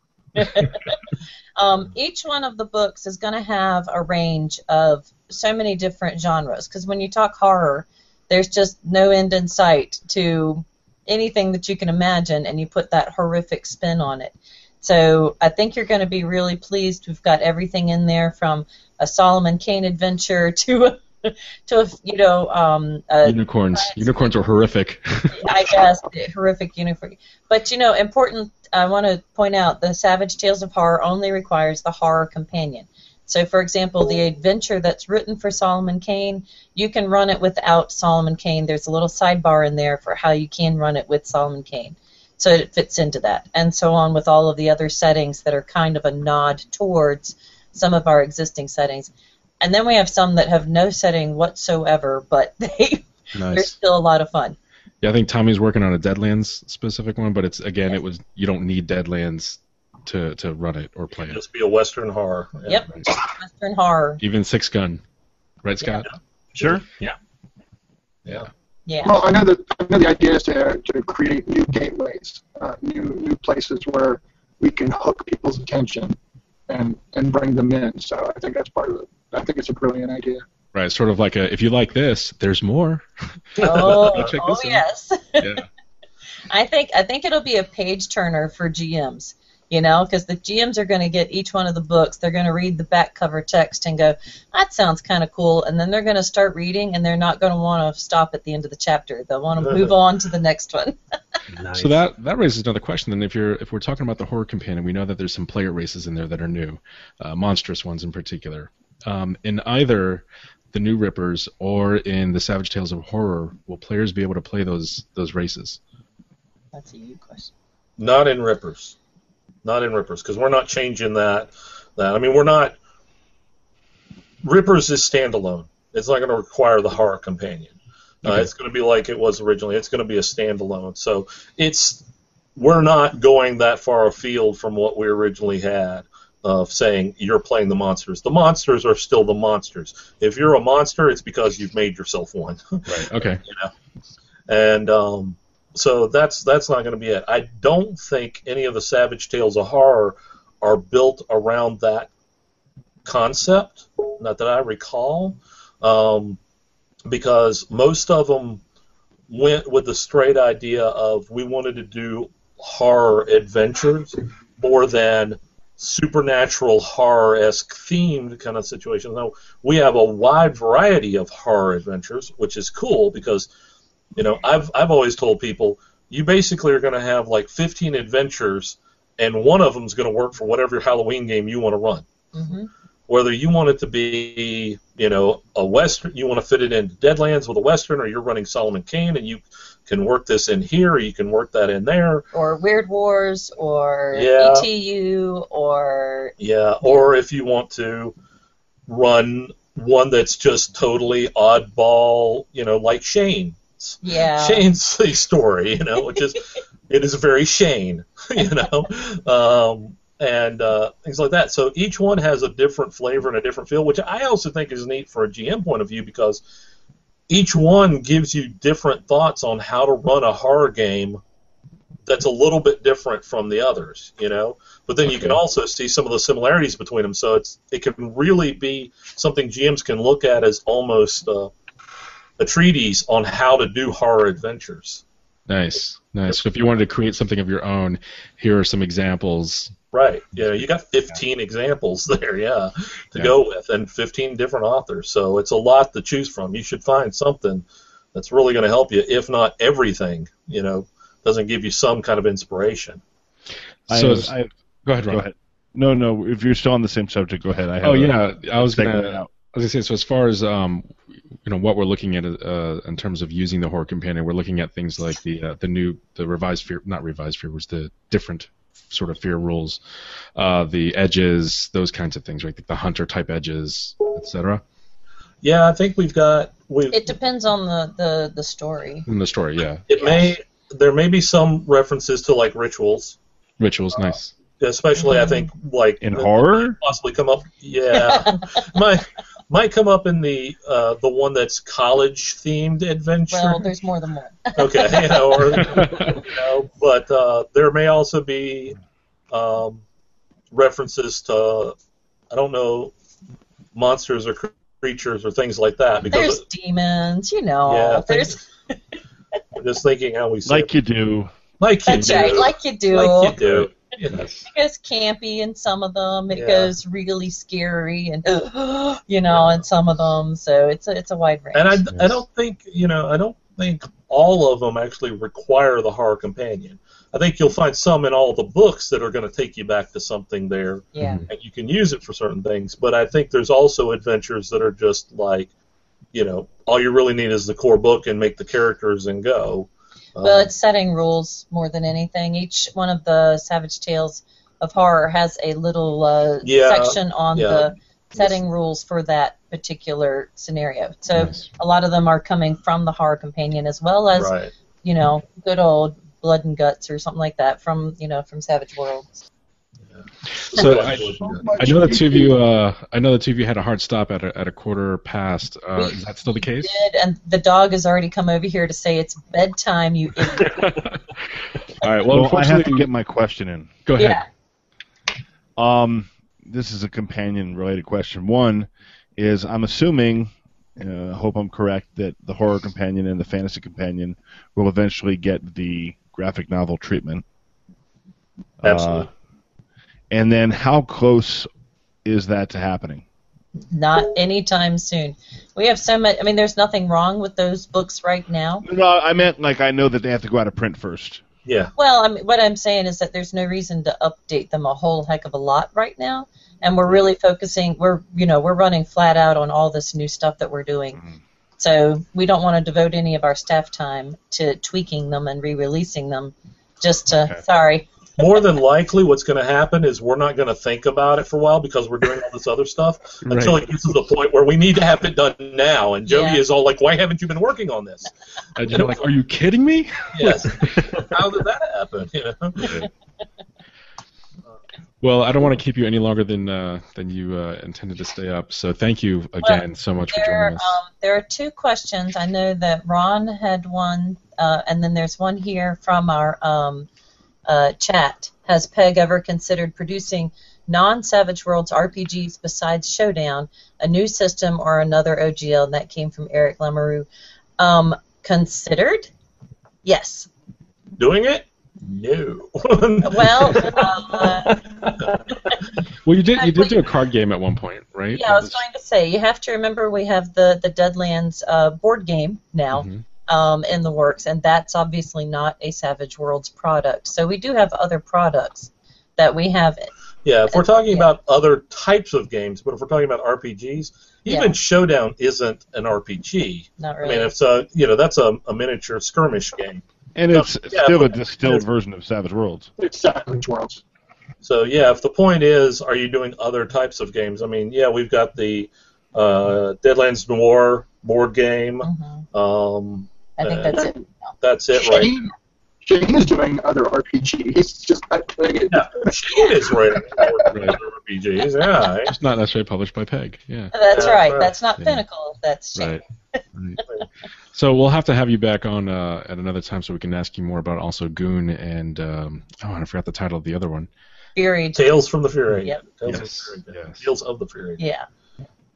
um, each one of the books is going to have a range of so many different genres because when you talk horror, there's just no end in sight to anything that you can imagine, and you put that horrific spin on it. So I think you're going to be really pleased. We've got everything in there from a Solomon Kane adventure (laughs) to a, to a, you know um, a Unicorns. Unicorns are horrific. (laughs) I guess horrific uniform. But you know, important. I want to point out the Savage Tales of Horror only requires the horror companion. So, for example, the adventure that's written for Solomon Kane, you can run it without Solomon Kane. There's a little sidebar in there for how you can run it with Solomon Kane. So it fits into that. And so on with all of the other settings that are kind of a nod towards some of our existing settings. And then we have some that have no setting whatsoever, but (laughs) they they're still a lot of fun. Yeah, I think Tommy's working on a Deadlands specific one, but it's again, it was you don't need Deadlands to to run it or play it. Just be a Western horror. Yeah. Yep, Western horror. Even Sixth Gun, right, Scott? Sure. Yeah. Yeah. Yeah. Well, I know that I know the idea is to, to create new gateways, uh, new new places where we can hook people's attention and and bring them in. So I think that's part of it. I think it's a brilliant idea. Right, sort of like a if you like this, there's more. (laughs) Oh, Check oh this yes. Yeah. (laughs) I think I think it'll be a page turner for GMs. You know, because the GMs are going to get each one of the books. They're going to read the back cover text and go, "That sounds kind of cool," and then they're going to start reading, and they're not going to want to stop at the end of the chapter. They'll want to (laughs) move on to the next one. Nice. (laughs) So that that raises another question. Then, if you're if we're talking about the horror companion, we know that there's some player races in there that are new, uh, monstrous ones in particular. Um, in either the New Rippers or in the Savage Tales of Horror, will players be able to play those those races? That's a you question. Not in Rippers. Not in Rippers, because we're not changing that. That I mean, we're not. Rippers is standalone. It's not going to require the horror companion. Uh, it's going to be like it was originally. It's going to be a standalone. So it's we're not going that far afield from what we originally had of saying you're playing the monsters. The monsters are still the monsters. If you're a monster, it's because you've made yourself one. (laughs) Right. Okay. you know. And um, so that's that's not going to be it. I don't think any of the Savage Tales of Horror are built around that concept. Not that I recall, um, because most of them went with the straight idea of we wanted to do horror adventures more than supernatural horror esque themed kind of situations. Now we have a wide variety of horror adventures, which is cool because you know I've I've always told people you basically are going to have like 15 adventures, and one of them is going to work for whatever Halloween game you want to run. hmm Whether you want it to be, you know, a western, you want to fit it into Deadlands with a western, or you're running Solomon Kane and you can work this in here, or you can work that in there. Or Weird Wars, or Yeah. ETU, or Yeah, or if you want to run one that's just totally oddball, you know, like Shane. Yeah. (laughs) Shane's story, you know, which is (laughs) it is very Shane, (laughs) you know, um, and uh, things like that. So each one has a different flavor and a different feel, which I also think is neat for a GM point of view because each one gives you different thoughts on how to run a horror game that's a little bit different from the others, you know. But then you can also see some of the similarities between them, so it's it can really be something GMs can look at as almost uh, a treatise on how to do horror adventures. Nice. Nice. So if you wanted to create something of your own, here are some examples. Right. Yeah, you got 15 examples (laughs) there, yeah, to Yeah. go with, and 15 different authors. So it's a lot to choose from. You should find something that's really going to help you, if not everything, you know, doesn't give you some kind of inspiration. I, So have- I have- Go ahead, go ahead. No, no. If you're still on the same subject, go ahead. I have Oh yeah, I was gonna. I was gonna say, so as far as um, you know, what we're looking at uh, in terms of using the horror companion, we're looking at things like the uh, the new, the revised fear, not revised fear, was the different sort of fear rules, uh, the edges, those kinds of things, right? Like the hunter type edges, etc. Yeah, I think we've got We've, It depends on the, the, the story. In the story, yeah, It may there may be some references to like rituals, rituals, nice. especially I think like In horror? possibly come up. Yeah, (laughs) might might come up in the uh, the one that's college themed adventure. Well, there's more than one. (laughs) okay, you know, or, you know, but uh, there may also be um, references to I don't know monsters or creatures or things like that because There's demons, you know. Yeah, there's I'm just thinking how we say Like you do. like you that's do, right, like you do. like you do. You know. It goes campy in some of them. It Yeah. goes really scary and (gasps) you know in some of them. So it's a it's a wide range. And I, I don't think you know I don't think all of them actually require the horror companion. I think you'll find some in all the books that are going to take you back to something there, yeah. Mm-hmm. and you can use it for certain things. But I think there's also adventures that are just like, you know, all you really need is the core book and make the characters and go. Well, it's setting rules more than anything. Each one of the Savage Tales of Horror has a little uh, Yeah, section on yeah. the setting rules for that particular scenario. So Nice. a lot of them are coming from the horror companion as well as Right. you know good old blood and guts or something like that from you know from Savage Worlds. So I, I know the two of you. Uh, I know the two of you had a hard stop at a, at a quarter past. Uh, is that still the case? Did, and the dog has already come over here to say it's bedtime. You. (laughs) All right. Well, Well, I have to unfortunately, get my question in. go ahead. yeah. Um, this is a companion-related question. One is I'm assuming, uh, I hope I'm correct, that the horror companion and the fantasy companion will eventually get the graphic novel treatment. Absolutely. And then, how close is that to happening? Not anytime soon. We have so much. I mean, there's nothing wrong with those books right now. No, I meant like I know that they have to go out of print first. Yeah. Well, I mean, what I'm saying is that there's no reason to update them a whole heck of a lot right now, and we're really focusing. We're you know we're running flat out on all this new stuff that we're doing. Mhm. So we don't want to devote any of our staff time to tweaking them and re-releasing them. Just to Okay. sorry. More than likely, what's going to happen is we're not going to think about it for a while because we're doing all this other stuff (laughs) until Right. it gets to the point where we need to have it done now. And Jody Yeah. is all like, "Why haven't you been working on this?" (laughs) And you're like, are you kidding me? (laughs) Yes. How did that happen? You know? Well, I don't want to keep you any longer than uh, than you uh, intended to stay up. So thank you again so much for joining us. um, there are two questions. I know that Ron had one, uh, and then there's one here from our um, uh, chat. Has Peg ever considered producing non-Savage Worlds RPGs besides Showdown, a new system, or another OGL? And that came from Eric Lamoureux. Um, considered? Yes. Doing it? No. (laughs) Well, uh, (laughs) Well, you did you did do a card game at one point, right? yeah, I was going to say you have to remember we have the the Deadlands uh, board game now. Mhm. Um, in the works, and that's obviously not a Savage Worlds product. So we do have other products that we have. It. Yeah, if we're talking Yeah. about other types of games, but if we're talking about RPGs, even Yeah. Showdown isn't an RPG. Not really. I mean, it's a you know that's a, a miniature skirmish game. And No, it's yeah, still a distilled version of Savage Worlds. It's Savage Worlds. So yeah, if the point is, are you doing other types of games? I mean, yeah, we've got the uh, Deadlands Noir board game. Mhm. Um, I think uh, that's it. that's it, right? Shane, Shane is doing other RPGs. He's just not doing it. Yeah, Shane is writing other RPGs. Yeah, It's not necessarily published by Peg. Yeah. That's Yeah, right. right. That's not Yeah. Pinnacle. That's Shane. Right. (laughs) right. So we'll have to have you back on uh, at another time so we can ask you more about also Goon and um, oh, I forgot the title of the other one. Fury. Tales from the Fury. Yep. Tales Yes, of the Fury. yes. Tales of the Fury. Yeah.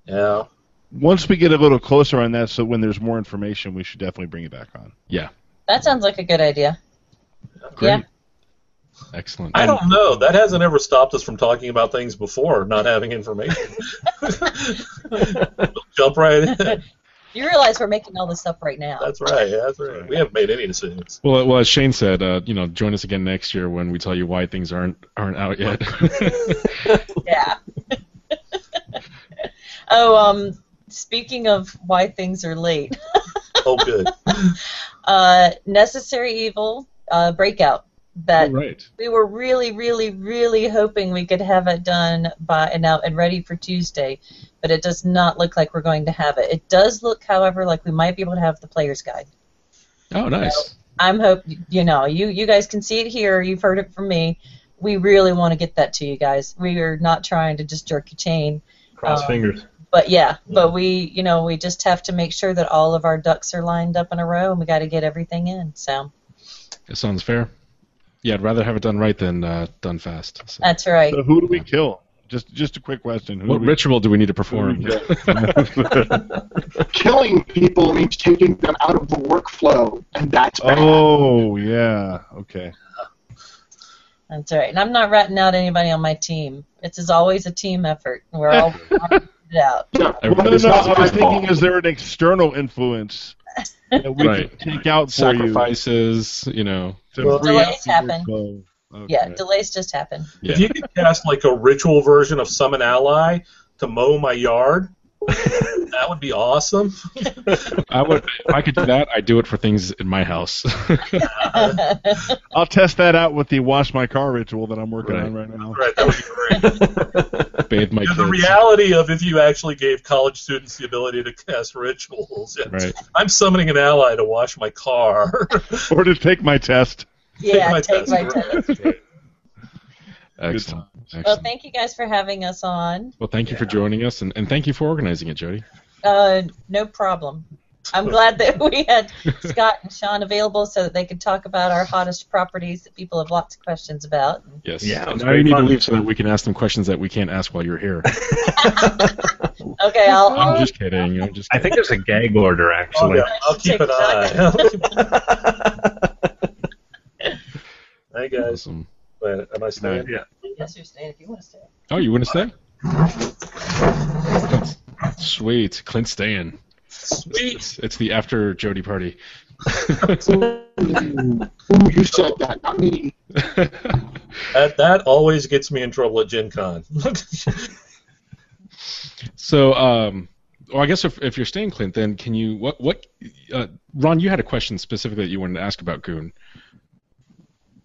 Yeah. Once we get a little closer on that, so when there's more information, we should definitely bring it back on. Yeah. That sounds like a good idea. Great. Yeah. Excellent. I don't know. That hasn't ever stopped us from talking about things before, not having information. (laughs) (laughs) Jump right in. You realize we're making all this up right now. That's right. That's right. We haven't made any decisions. Well, well, as Shane said, uh, you know, join us again next year when we tell you why things aren't aren't out yet. (laughs) Yeah. oh, um, speaking of why things are late, Oh, good. (laughs) uh, Necessary Evil uh, Breakout. That right. we were really, really, really hoping we could have it done by and out and ready for Tuesday, but it does not look like we're going to have it. It does look, however, like we might be able to have the player's guide. Oh, nice. I'm hope you know you you guys can see it here. You've heard it from me. We really want to get that to you guys. We are not trying to just jerk your chain, Cross Um, fingers. But yeah, but we you know we just have to make sure that all of our ducks are lined up in a row, and we got to get everything in. So It sounds fair. Yeah, I'd rather have it done right than uh, done fast. So. that's right. So who do we kill? Just just a quick question. Who What do we, ritual do we need to perform? (laughs) Killing people means taking them out of the workflow, and that's bad. oh yeah. Okay. That's right. And I'm not ratting out anybody on my team. It's as always a team effort. We're all trying to get it out. Yeah, Well, no, Everybody's no, not I was thinking, is there an external influence that we Right. can take out for you? Sacrifices, you know. to Well, free up delays happen. Okay. Yeah, delays just happen. Yeah. If you could cast like a ritual version of Summon Ally to mow my yard, (laughs) that would be awesome. (laughs) I would if I could do that. I'd do it for things in my house. (laughs) I'll test that out with the wash my car ritual that I'm working Right. on right now. Right, that would be great. Bathe my Yeah, kids. the reality of if you actually gave college students the ability to cast rituals. It's, Right. I'm summoning an ally to wash my car. Or to take my test. yeah, my take test, my test. Excellent. Well, thank you guys for having us on. Well, thank you for joining us, and, and thank you for organizing it, Jody. Uh, no problem. I'm glad that we had (laughs) Scott and Sean available so that they could talk about our hottest properties that people have lots of questions about. Yes. Yeah, And now you need fun. to leave so that we can ask them questions that we can't ask while you're here. (laughs) Okay, I'll. I'm I'll just kidding. I'm just. I think there's a gag order Oh, actually. yeah, I'll keep an eye. (laughs) hey guys, Awesome. Wait, am I staying? Yeah. yes, you're staying if you want to stay. Oh, you want to stay? Sweet, Clint's staying. Sweet. It's, it's the after Jody party. (laughs) Ooh, you said that, not me. (laughs) That that always gets me in trouble at Gen Con. (laughs) so, um, well, I guess if, if you're staying, Clint, then can you what what uh, Ron? You had a question specifically that you wanted to ask about Goon.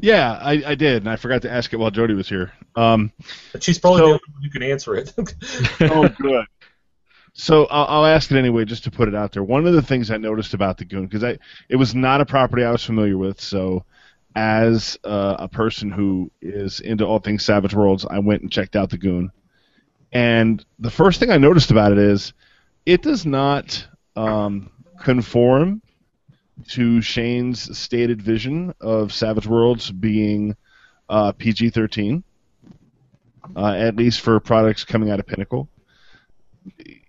Yeah, I, I did, and I forgot to ask it while Jody was here. Um, But She's probably So- the only one who can answer it. (laughs) oh, good. So I'll, I'll ask it anyway, just to put it out there. One of the things I noticed about the Goon, because I it was not a property I was familiar with, so as uh, a person who is into all things Savage Worlds, I went and checked out the Goon, and the first thing I noticed about it is it does not um, conform to Shane's stated vision of Savage Worlds being uh, PG-13, uh, at least for products coming out of Pinnacle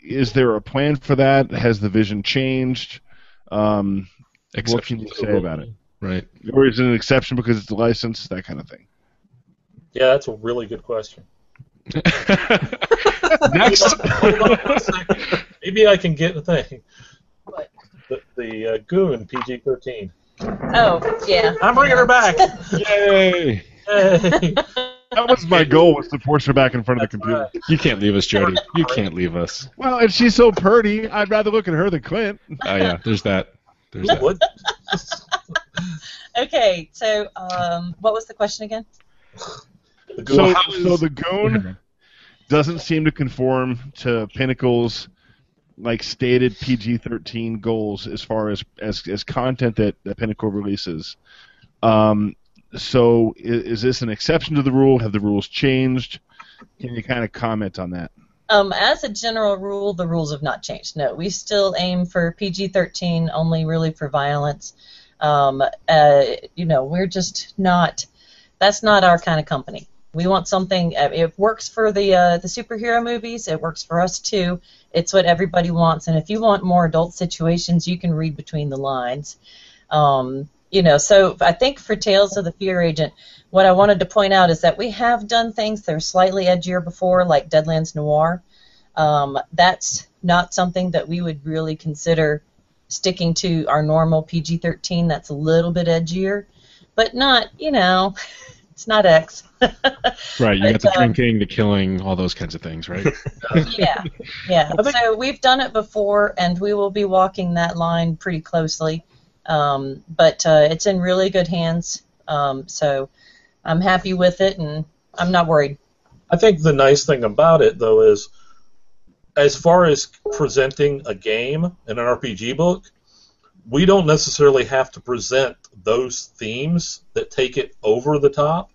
is there a plan for that? Has the vision changed? Um, what can you say about it? Right. Or is it an exception because it's a license? That kind of thing. yeah, that's a really good question. Next. (laughs) Hold on one second. Maybe I can get the thing. What? The, the uh, Goon PG-13. Oh, yeah. I'm bringing her back. Yay! Hey. That was my goal was to force her back in front of the computer. You can't leave us, Jody. You can't leave us. Well, and she's so pretty. I'd rather look at her than Clint. Oh yeah, there's that. There's that. (laughs) Okay, so um, what was the question again? The So, so the goon doesn't seem to conform to Pinnacle's like stated PG-13 goals as far as as, as content that, that Pinnacle releases. Um, so is, is this an exception to the rule? Have the rules changed? Can you kind of comment on that? Um, as a general rule, the rules have not changed. No, we still aim for PG-13 only, really for violence. Um, uh, you know, we're just not. That's not our kind of company. We want something. uh, It works for the uh, the superhero movies. It works for us too. It's what everybody wants. And if you want more adult situations, you can read between the lines. Um, you know, so I think for Tales of the Fear Agent, what I wanted to point out is that we have done things that are slightly edgier before, like Deadlands Noir. Um, that's not something that we would really consider sticking to our normal PG-13. That's a little bit edgier, but not, you know, (laughs) it's not X. (laughs) Right, you got the um, drinking, the killing, all those kinds of things, right? (laughs) yeah, yeah. So we've done it before, and we will be walking that line pretty closely. Um, but uh, it's in really good hands. Um, so I'm happy with it, and I'm not worried. I think the nice thing about it, though, is as far as presenting a game in an RPG book, we don't necessarily have to present those themes that take it over the top.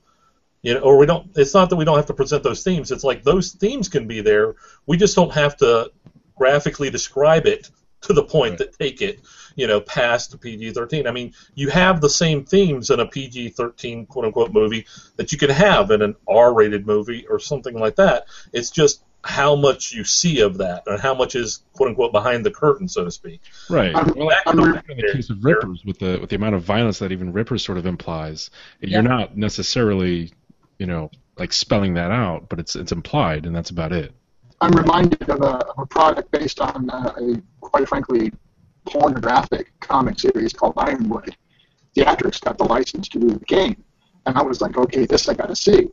You know, or we don't. It's not that we don't have to present those themes. It's like those themes can be there. We just don't have to graphically describe it to the point that take it, you know, past the PG-13. I mean, you have the same themes in a PG-13 quote-unquote movie that you could have in an R-rated movie or something like that. It's just how much you see of that and how much is quote-unquote behind the curtain, so to speak. Right. I'm- Well, like, I'm- in the case of Rippers, with the with the amount of violence that even Rippers sort of implies, you're not necessarily, you know, like spelling that out, but it's it's implied, and that's about it. I'm reminded of a, of a product based on uh, a, quite frankly, pornographic comic series called Ironwood. Theatrix got the license to do the game, and I was like, okay, this I got to see.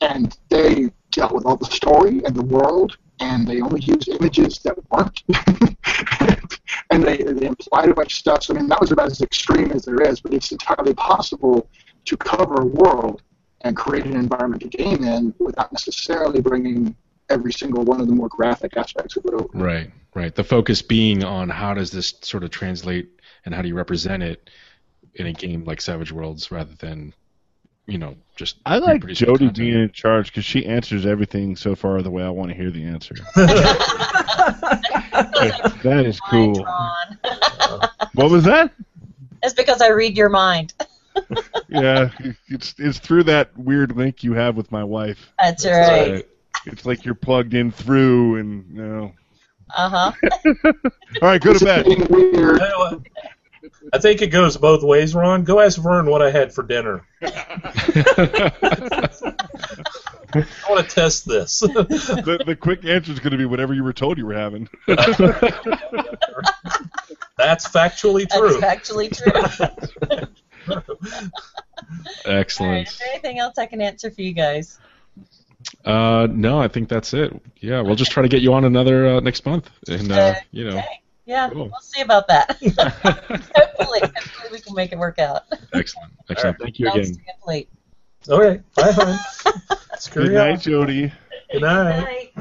And they dealt with all the story and the world and they only used images that weren't. (laughs) and they, they implied a bunch of stuff. So, I mean, that was about as extreme as there is, but it's entirely possible to cover a world and create an environment to game in without necessarily bringing every single one of the more graphic aspects of it over. Right, right. The focus being on how does this sort of translate and how do you represent it in a game like Savage Worlds rather than, you know, just. I like Jody content. being in charge because she answers everything so far the way I want to hear the answer. (laughs) that is cool. What was that? It's because I read your mind. (laughs) Yeah, it's it's through that weird link you have with my wife. That's right. Right. It's like you're plugged in through, and you know. Uh huh. (laughs) All right, go to bed. weird. You know what? I think it goes both ways, Ron. Go ask Vern what I had for dinner. (laughs) I want to test this. (laughs) The, the quick answer is going to be whatever you were told you were having. (laughs) That's factually true. That's true. actually true. All right. Excellent. Is there anything else I can answer for you guys? Uh, no, I think that's it. Yeah, we'll just try to get you on another uh, next month, and uh, you know, Okay. Yeah, Cool. we'll see about that. (laughs) (laughs) hopefully, hopefully we can make it work out. excellent, excellent. Thank you Sounds again. too complete. Okay, bye, hon. (laughs) Good you. night, Jody. Good night.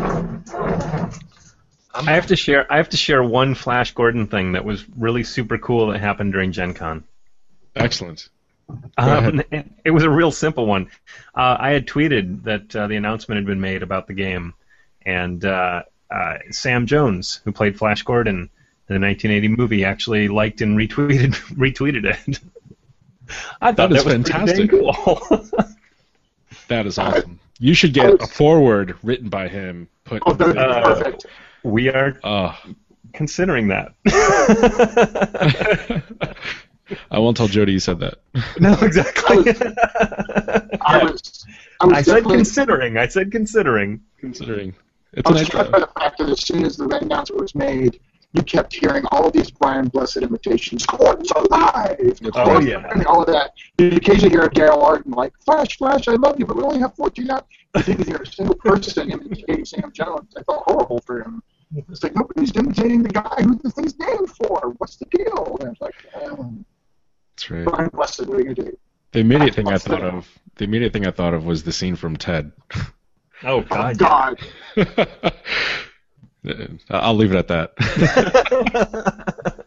I have to share. I have to share one Flash Gordon thing that was really super cool that happened during Gen Con. Excellent. Um, it, it was a real simple one. Uh, I had tweeted that uh, the announcement had been made about the game, and uh, uh, Sam Jones, who played Flash Gordon in the 1980 movie, actually liked and retweeted (laughs) retweeted it. I thought That is that, was fantastic. dang cool. (laughs) That is awesome. You should get a foreword written by him. Put. Oh, that would be Uh, perfect. we are Oh. considering that. (laughs) I won't tell Jody you said that. no, exactly. I was, I was I said considering. I said considering. Considering it's I an was struck by the fact that as soon as the announcement was made, you kept hearing all of these Brian Blessed imitations. Gordon's alive! Oh, yeah. And all of that. You occasionally hear Dale Arden like, Flash, Flash, I love you, but we only have 14 out. I didn't hear a single person imitating Sam Jones. I felt horrible for him. It's like, nobody's imitating the guy who the thing's named for. What's the deal? And it's like, oh, That's right. Brian Blessed, what are you going to do? The immediate thing I thought of. The immediate thing I thought of was the scene from Ted. Oh Oh, God. (laughs) God. I'll leave it at that. (laughs)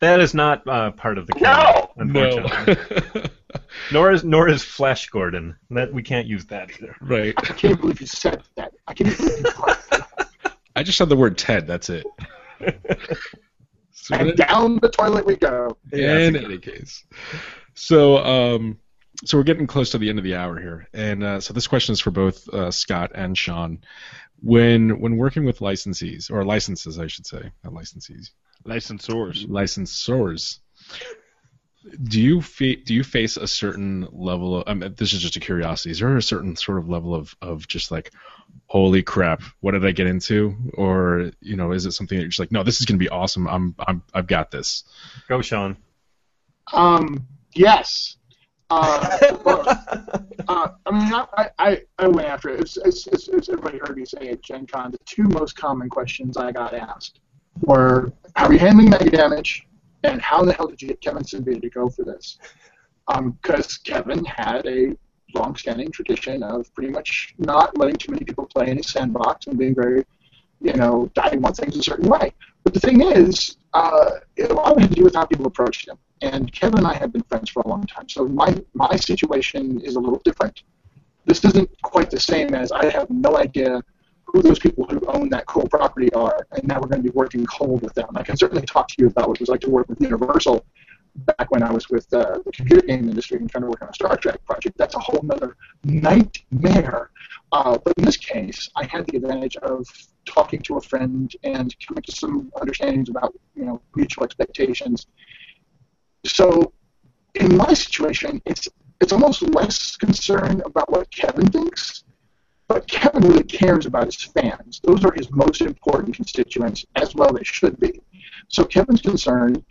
that is not uh, part of the No! canon, unfortunately. (laughs) nor is nor is Flash Gordon. That we can't use that either. right. I can't believe you said that. I can't believe you said that. I just said the word Ted. That's it. So And down the toilet we go. in any case. So, um, so we're getting close to the end of the hour here, and uh, so this question is for both uh, Scott and Sean. When when working with licensees or licenses, I should say, not licensees, Licensors. licensors, do you fa- do you face a certain level of? I mean, this is just a curiosity. Is there a certain sort of level of of just like, holy crap, what did I get into? Or you know, is it something that you're just like, no, this is going to be awesome. I'm I'm I've got this. Go, Sean. Um, yes. Uh, uh, I mean, I, I, I went after it. As, as, as, as everybody heard me say at Gen Con, the two most common questions I got asked were, how are you handling mega damage? And how in the hell did you get Kevin Siembieda to go for this? Because Kevin had a long-standing tradition of pretty much not letting too many people play in his sandbox and being very, you know, diving on things a certain way. But the thing is, uh, a lot of it had to do with how people approached him. And Kevin and I have been friends for a long time, so my my situation is a little different. This isn't quite the same as I have no idea who those people who own that cool property are, and now we're going to be working cold with them. I can certainly talk to you about what it was like to work with Universal back when I was with uh, the computer game industry and trying to work on a Star Trek project. That's a whole other nightmare. Uh, but in this case, I had the advantage of talking to a friend and coming to some understandings about you know mutual expectations. So in my situation, it's it's almost less concern about what Kevin thinks, but Kevin really cares about his fans. Those are his most important constituents, as well they should be. So Kevin's concern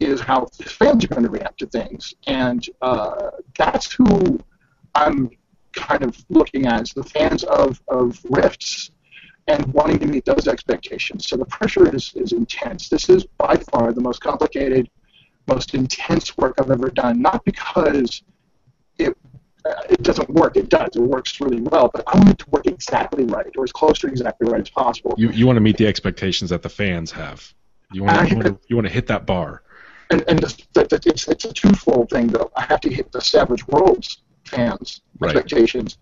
is how fans are going to react to things, and uh, that's who I'm kind of looking at as the fans of, of Rifts and wanting to meet those expectations. So the pressure is, is intense. This is by far the most complicated, most intense work I've ever done. Not because it uh, it doesn't work. It does. It works really well. But I want it to work exactly right, or as close to exactly right as possible. You you want to meet the expectations that the fans have. You want to, you want to, you want to hit that bar. And and the, the, it's it's a twofold thing though. I have to hit the Savage Worlds fans' Right. expectations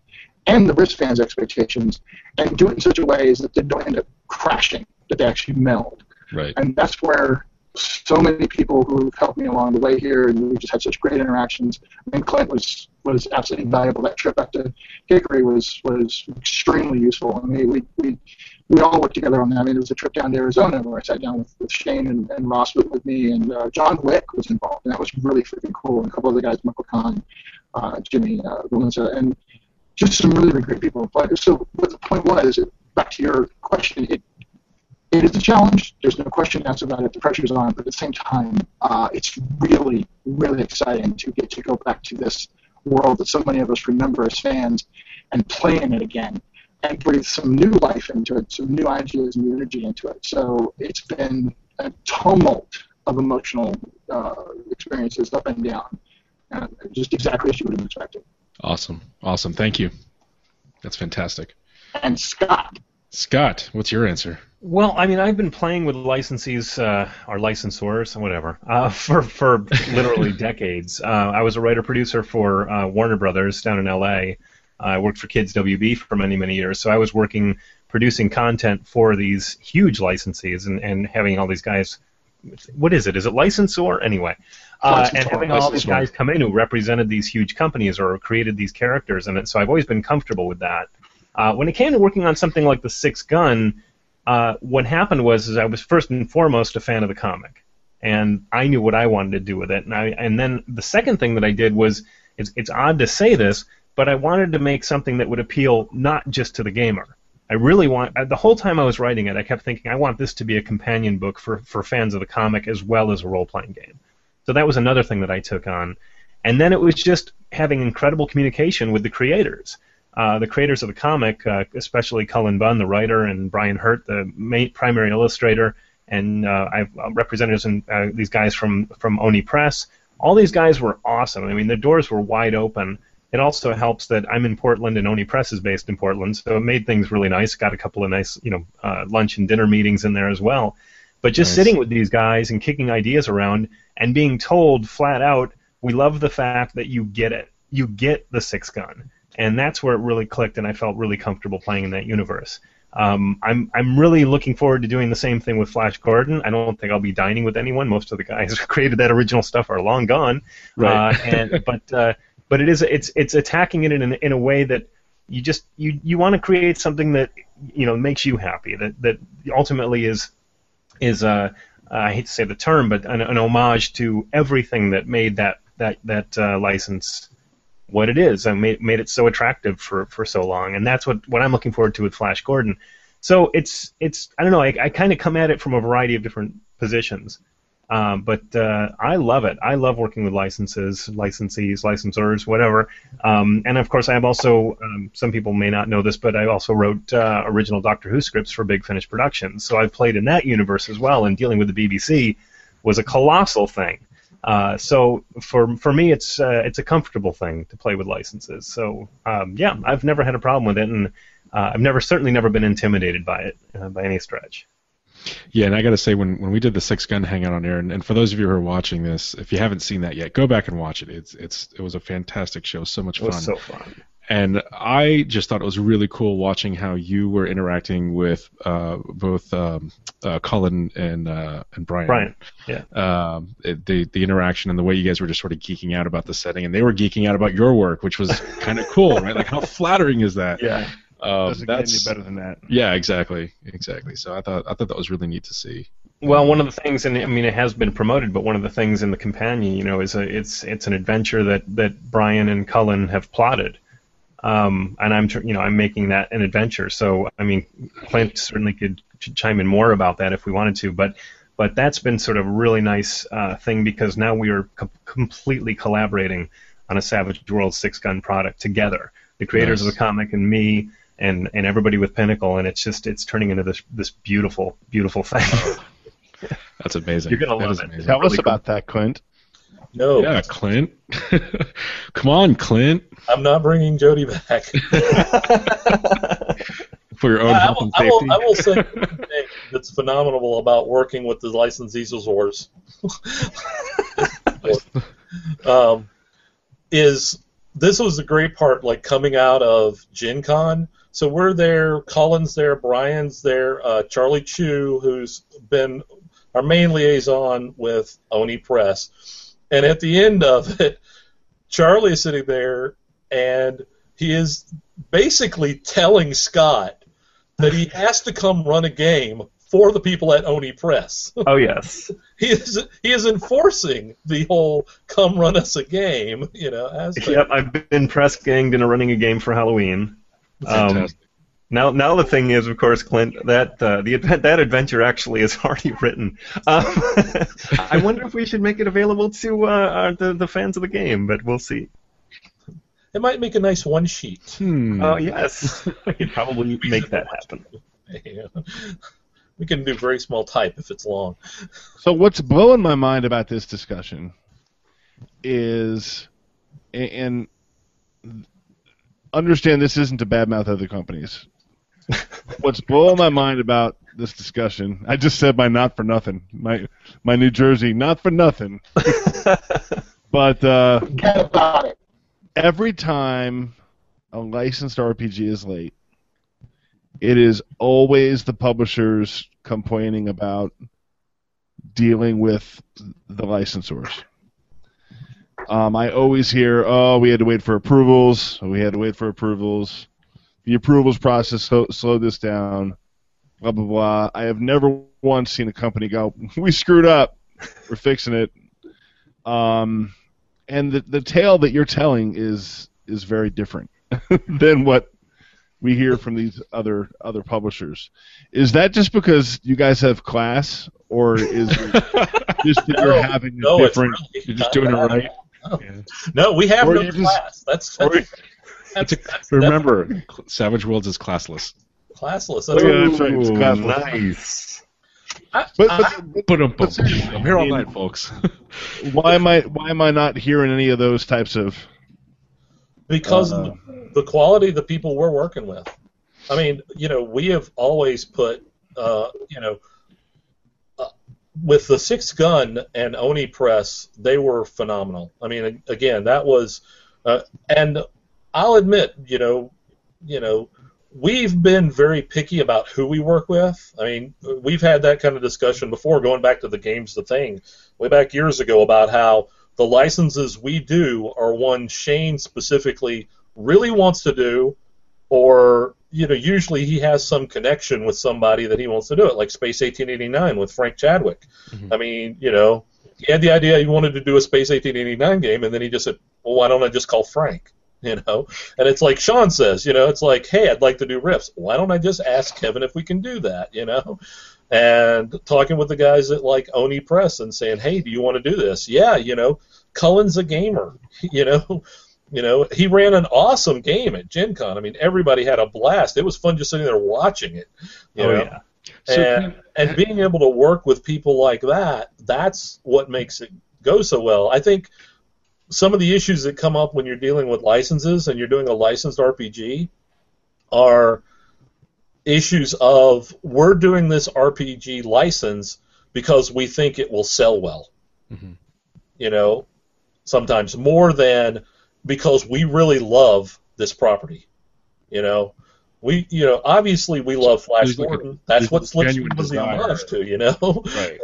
and the Rifts fans' expectations, and do it in such a way as that they don't end up crashing. That they actually meld. Right. and that's where so many people who've helped me along the way here, and we've just had such great interactions. I mean, Clint was was absolutely invaluable. That trip back to Hickory was was extremely useful. I mean, we we we all worked together on that. I mean, it was a trip down to Arizona where I sat down with, with Shane and, and Ross with, with me, and uh, John Wick was involved, and that was really freaking cool. And a couple of other guys, Michael Kahn, uh, Jimmy uh, Valenza, and just some really, really great people. But so what the point was, back to your question, it it is a challenge. There's no question asked about it. The pressure's on, but at the same time, uh, it's really, really exciting to get to go back to this world that so many of us remember as fans and play in it again and breathe some new life into it, some new ideas, new energy into it. So it's been a tumult of emotional uh, experiences up and down, uh, just exactly as you would have expected. Awesome. Awesome. Thank you. That's fantastic. And Scott, Scott, what's your answer? Well, I mean, I've been playing with licensees uh, or licensors, or whatever, uh, (laughs) for for literally (laughs) decades. Uh, I was a writer producer for uh, Warner Brothers down in L.A. I worked for Kids WB for many many years, so I was working producing content for these huge licensees and, and having all these guys. What is it? Is it licensor? Anyway, uh, and having all these guys come in who represented these huge companies or created these characters, and it, so I've always been comfortable with that. Uh, when it came to working on something like the Sixth Gun, uh, what happened was is I was first and foremost a fan of the comic, and I knew what I wanted to do with it. And I and then the second thing that I did was it's, it's odd to say this, but I wanted to make something that would appeal not just to the gamer. I really want uh, the whole time I was writing it, I kept thinking I want this to be a companion book for for fans of the comic as well as a role playing game. So that was another thing that I took on, and then it was just having incredible communication with the creators. Uh, the creators of the comic, uh, especially Cullen Bunn, the writer, and Brian Hurtt, the main, primary illustrator, and uh, I've uh, representatives and uh, these guys from from Oni Press. All these guys were awesome. I mean, the doors were wide open. It also helps that I'm in Portland and Oni Press is based in Portland, so it made things really nice. Got a couple of nice, you know, uh, lunch and dinner meetings in there as well. But just Nice. sitting with these guys and kicking ideas around and being told flat out, we love the fact that you get it. You get the sixth gun and that's where it really clicked, and I felt really comfortable playing in that universe. Um, I'm I'm really looking forward to doing the same thing with Flash Gordon. I don't think I'll be dining with anyone. Most of the guys who (laughs) created that original stuff are long gone. Right. Uh, and (laughs) but uh, but it is it's it's attacking it in a, in a way that you just you you want to create something that you know makes you happy. That that ultimately is is uh, I hate to say the term, but an, an homage to everything that made that that that uh, license what it is and made, made it so attractive for, for so long. And that's what, what I'm looking forward to with Flash Gordon. So it's it's I don't know I, I kind of come at it from a variety of different positions, um, but uh, I love it. I love working with licenses, licensees, licensors, whatever. Um, and of course, I have also um, some people may not know this, but I also wrote uh, original Doctor Who scripts for Big Finish Productions. So I've played in that universe as well. And dealing with the BBC was a colossal thing. Uh, so for for me, it's uh, it's a comfortable thing to play with licenses. So um, yeah, I've never had a problem with it, and uh, I've never certainly never been intimidated by it uh, by any stretch. Yeah, and I got to say, when, when we did the Sixth Gun Hangout on air, and, and for those of you who are watching this, if you haven't seen that yet, go back and watch it. It's it's it was a fantastic show, so much It was fun. so fun. And I just thought it was really cool watching how you were interacting with uh, both um, uh, Cullen and uh, and Brian. Brian, yeah. Um, it- the the interaction and the way you guys were just sort of geeking out about the setting, and they were geeking out about your work, which was (laughs) kind of cool, right? Like how flattering is that? Yeah. Um, Doesn't get any that's better than that. yeah, exactly, exactly. So I thought I thought that was really neat to see. Well, one of the things, and I mean, it has been promoted, but one of the things in the companion, you know, is a it's it's an adventure that that Brian and Cullen have plotted, um, and I'm you know I'm making that an adventure. So I mean, Clint certainly could chime in more about that if we wanted to, but but that's been sort of a really nice uh, thing because now we are com- completely collaborating on a Savage World sixth gun product together. The creators Nice. of the comic and me. and and everybody with Pinnacle, and it's just it's turning into this this beautiful beautiful thing. (laughs) That's amazing. You're gonna That love it. amazing. Tell us really about that, Clint. No, Yeah, Clint. (laughs) Come on, Clint, I'm not bringing Jody back. (laughs) for your own I, health will, and I, safety. will, I will say thing (laughs) that's phenomenal about working with the licensees wars um, is this was the great part, like coming out of Gen Con. So we're there, Cullen's there, Brian's there, uh, Charlie Chu, who's been our main liaison with Oni Press. And at the end of it, Charlie is sitting there and he is basically telling Scott that he has to come run a game for the people at Oni Press. oh yes, (laughs) he is he is enforcing the whole "come run us a game," you know. Aspect. yep. I've been press ganged into running a game for Halloween. Um, Fantastic. Now, now the thing is, of course, Clint, that uh, the advent, that adventure actually is (laughs) already written. Um, (laughs) I wonder if we should make it available to uh, our, the the fans of the game, but we'll see. It might make a nice one sheet. Hmm. Oh yes, we could probably make that happen. (laughs) we can do very small type if it's long. So what's blowing my mind about this discussion is, and understand this isn't to badmouth other companies. (laughs) what's blowing my mind about this discussion, I just said my not for nothing, my my New Jersey not for nothing, (laughs) but uh, about it. every time a licensed RPG is late, it is always the publishers complaining about dealing with the licensors. Um, I always hear, "Oh, we had to wait for approvals. We had to wait for approvals. The approvals process so, slowed this down." Blah blah blah. I have never once seen a company go, (laughs) "We screwed up. We're fixing it." Um, and the the tale that you're telling is is very different (laughs) than what we hear from these other other publishers. Is that just because you guys have class, or is it (laughs) just that No, you're having a No, different? really You're just doing it right. No. No, we have Or no you just- class. That's or- that's, that's, that's Remember, Savage Worlds is classless. classless. That's Yeah, that's right, it's classless. nice. I, But, I- but, But um, But seriously, I'm here all night, folks. (laughs) why am I why am I not hearing any of those types of? because Uh, of the, the quality of the people we're working with. I mean, you know, we have always put, uh, you know, uh, with the Sixth Gun and Oni Press, they were phenomenal. I mean, again, that was, uh, and I'll admit, you know, you know, we've been very picky about who we work with. I mean, we've had that kind of discussion before, going back to the games, the thing, way back years ago about how the licenses we do are one Shane specifically really wants to do, or you know, usually he has some connection with somebody that he wants to do it, like Space 1889 with Frank Chadwick. Mhm. I mean, you know, he had the idea he wanted to do a Space 1889 game, and then he just said, "Well, why don't I just call Frank?" (laughs) You know, and it's like Sean says, you know, it's like, "Hey, I'd like to do Rifts. Why don't I just ask Kevin if we can do that?" You know, and talking with the guys at like Oni Press and saying, "Hey, do you want to do this?" Yeah, you know, Cullen's a gamer. (laughs) You know, you know, he ran an awesome game at Gen Con. I mean, everybody had a blast. It was fun just sitting there watching it. You Oh know? yeah. So and, and being able to work with people like that, that's what makes it go so well. I think some of the issues that come up when you're dealing with licenses and you're doing a licensed RPG are issues of we're doing this RPG license because we think it will sell well. Mhm. You know, sometimes more than because we really love this property. You know, we you know obviously we love Flash There's like a- Gordon. That's there's what's a let's genuine was the homage to. You know, Right.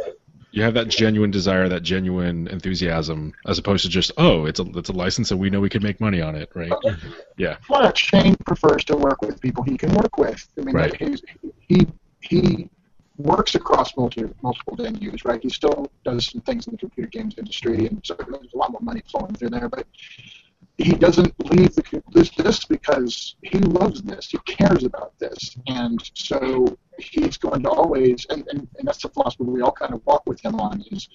You have that genuine desire, that genuine enthusiasm, as opposed to just, oh, it's a it's a license and we know we can make money on it, right? Yeah. But Shane prefers to work with people he can work with. I mean, Right. he's, he he works across multiple multiple venues, right? He still does some things in the computer games industry, and so there's a lot more money flowing through there. But he doesn't leave the, this this because he loves this. He cares about this, and so he's going to always. And, and, and that's the philosophy we all kind of walk with him on is.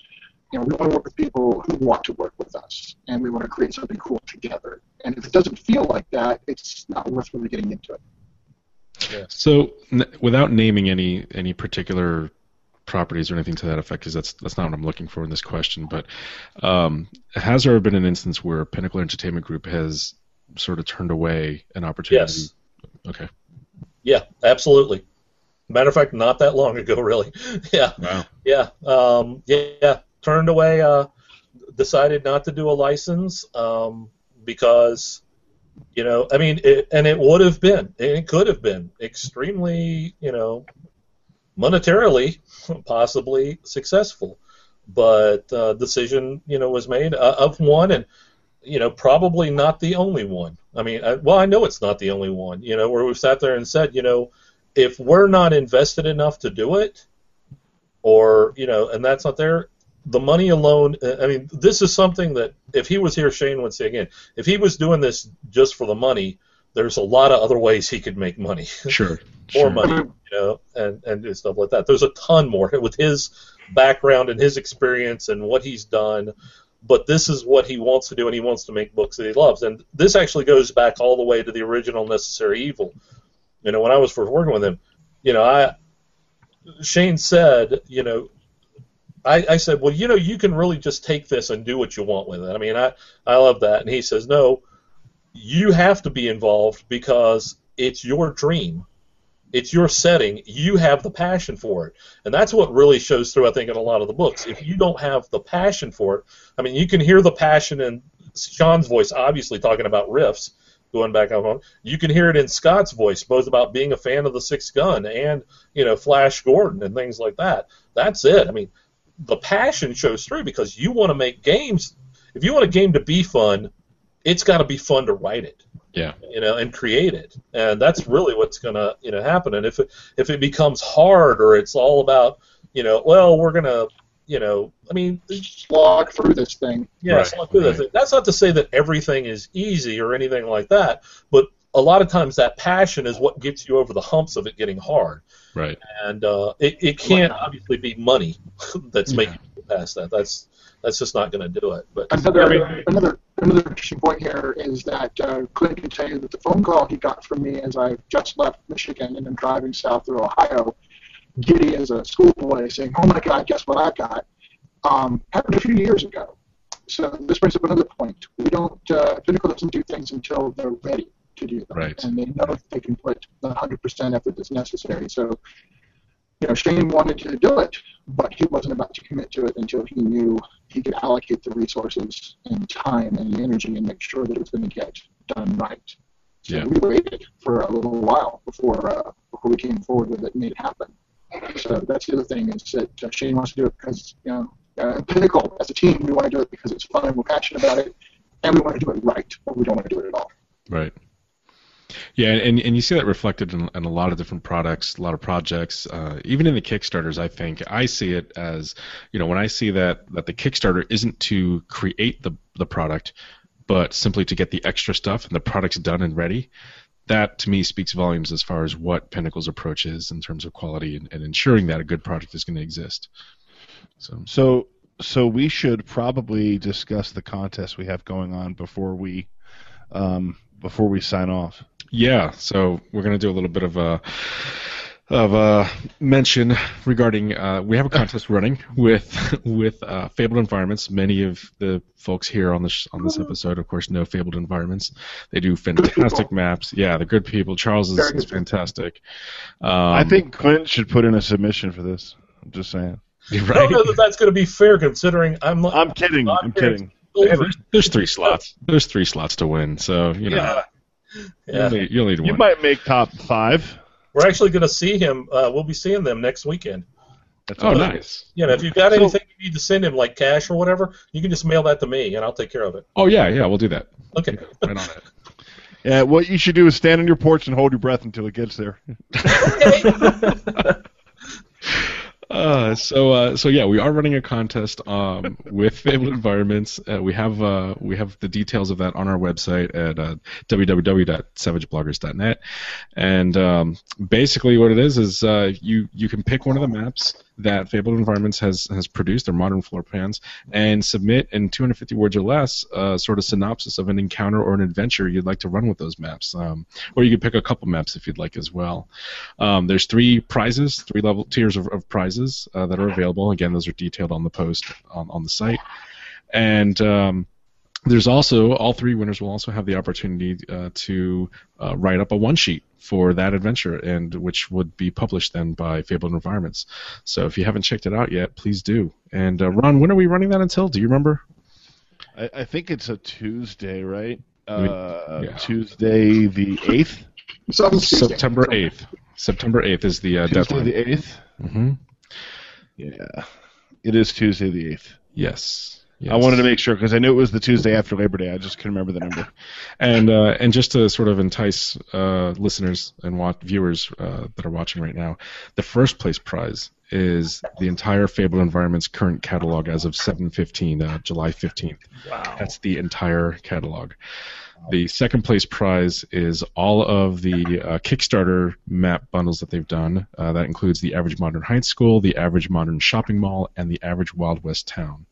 You know, we want to work with people who want to work with us, and we want to create something cool together. And if it doesn't feel like that, it's not worth really getting into it. So, n- without naming any any particular properties or anything to that effect, because that's that's not what I'm looking for in this question. But um, has there been an instance where Pinnacle Entertainment Group has sort of turned away an opportunity? Yes. Okay. Yeah, absolutely. Matter of fact, not that long ago, (laughs) really. yeah, Wow. yeah, um, yeah, yeah. Turned away. Uh, decided not to do a license um, because, you know, I mean, it, and it would have been, and it could have been extremely, you know, monetarily possibly successful, but uh, decision, you know, was made uh, of one and you know, probably not the only one. I mean, I, well, I know it's not the only one. You know, where we've sat there and said, you know, if we're not invested enough to do it, or you know, and that's not there, the money alone. I mean, this is something that if he was here, Shane would say again. If he was doing this just for the money, there's a lot of other ways he could make money, Sure. (laughs) more sure. money, you know, and and stuff like that. There's a ton more with his background and his experience and what he's done but this is what he wants to do, and he wants to make books that he loves. And this actually goes back all the way to the original Necessary Evil. You know, when I was first working with him, you know, I Shane said, you know, I, I said, well, you know, you can really just take this and do what you want with it. I mean, I I love that, and he says, no, you have to be involved because it's your dream. It's your setting. You have the passion for it. And that's what really shows through, I think, in a lot of the books. If you don't have the passion for it, I mean, you can hear the passion in Sean's voice, obviously talking about Rifts, going back on. You can hear it in Scott's voice, both about being a fan of the Sixth Gun and, you know, Flash Gordon and things like that. That's it. I mean, the passion shows through because you want to make games. If you want a game to be fun, it's got to be fun to write it Yeah. you know, and create it. And that's really what's going to, you know, happen. And if it, if it becomes hard or it's all about, you know, well, we're going to, you know, I mean, Slog through this thing. yeah, Right, so I'll do that. right. That's not to say that everything is easy or anything like that, but a lot of times that passion is what gets you over the humps of it getting hard. Right. And uh, it, it can't obviously be money (laughs) that's Yeah. making you past that. That's that's just not going to do it. But Another, I mean, another, another interesting point here is that uh, Clint can tell you that the phone call he got from me as I just left Michigan and I'm driving south through Ohio, giddy as a schoolboy, saying, "Oh my God, guess what I got?" Um, happened a few years ago. So this brings up another point. We don't. Uh, Pinnacle doesn't do things until they're ready to do them, Right. and they know that they can put the 100% effort that's necessary. So, you know, Shane wanted to do it, but he wasn't about to commit to it until he knew he could allocate the resources and time and energy and make sure that it was going to get done right. So Yeah. we waited for a little while before uh, before we came forward with it and made it happen. So that's the other thing is that uh, Shane wants to do it because you know uh, Pinnacle as a team we want to do it because it's fun and we're passionate about it and we want to do it right, but we don't want to do it at all. Right. Yeah, and, and you see that reflected in, in a lot of different products, a lot of projects, uh, even in the Kickstarters. I think I see it as, you know, when I see that that the Kickstarter isn't to create the the product, but simply to get the extra stuff and the product's done and ready. That to me speaks volumes as far as what Pinnacle's approach is in terms of quality and, and ensuring that a good product is going to exist. So So so we should probably discuss the contest we have going on before we um, before we sign off. Yeah, so we're gonna do a little bit of a of a mention regarding uh, we have a contest (laughs) running with with uh, Fabled Environments. Many of the folks here on this on this episode, of course, know Fabled Environments. They do fantastic maps. Yeah, they're good people. Charles is, is fantastic. Um, I think Clint should put in a submission for this. I'm just saying. (laughs) I right. don't know that that's going to be fair considering I'm. I'm kidding. not I'm fair. Kidding. Yeah, there's, there's three slots. There's three slots to win. So you know Yeah. you Yeah. only, you only need You might make top five. We're actually going to see him. Uh, we'll be seeing them next weekend. That's oh, all. nice. You know, if you've got So- anything you need to send him, like cash or whatever, you can just mail that to me, and I'll take care of it. Oh yeah, yeah. We'll do that. Okay. Right on it. (laughs) Yeah, what you should do is stand on your porch and hold your breath until it gets there. (laughs) (laughs) Uh, so uh, so yeah, we are running a contest um, (laughs) with Fabled Environments. Uh, we have uh, we have the details of that on our website at uh, www.savagebloggers.net. And um, basically, what it is is uh, you you can pick one of the maps that Fabled Environments has has produced their modern floor plans and submit in 250 words or less a sort of synopsis of an encounter or an adventure you'd like to run with those maps. Um, or you could pick a couple maps if you'd like as well. Um, there's three prizes, three level tiers of, of prizes uh, that are available. Again, those are detailed on the post on, on the site. And um, there's also all three winners will also have the opportunity uh, to uh, write up a one sheet for that adventure, and which would be published then by Fabled Environments. So if you haven't checked it out yet, please do. And uh, Ron, when are we running that until? Do you remember? I, I think it's a Tuesday, right? Uh, yeah. Tuesday the eighth. So it's Tuesday. September 8th. September 8th is the uh, Tuesday deadline. the eighth. hmm Yeah, it is Tuesday the eighth. Yes. Yes. I wanted to make sure because I knew it was the Tuesday after Labor Day. I just couldn't remember the number. And uh, and just to sort of entice uh, listeners and watch, viewers uh, that are watching right now, the first place prize is the entire Fable Environments current catalog as of 7:15, uh, July 15th. Wow. That's the entire catalog. The second place prize is all of the uh, Kickstarter map bundles that they've done. Uh, that includes the average modern high school, the average modern shopping mall, and the average Wild West town.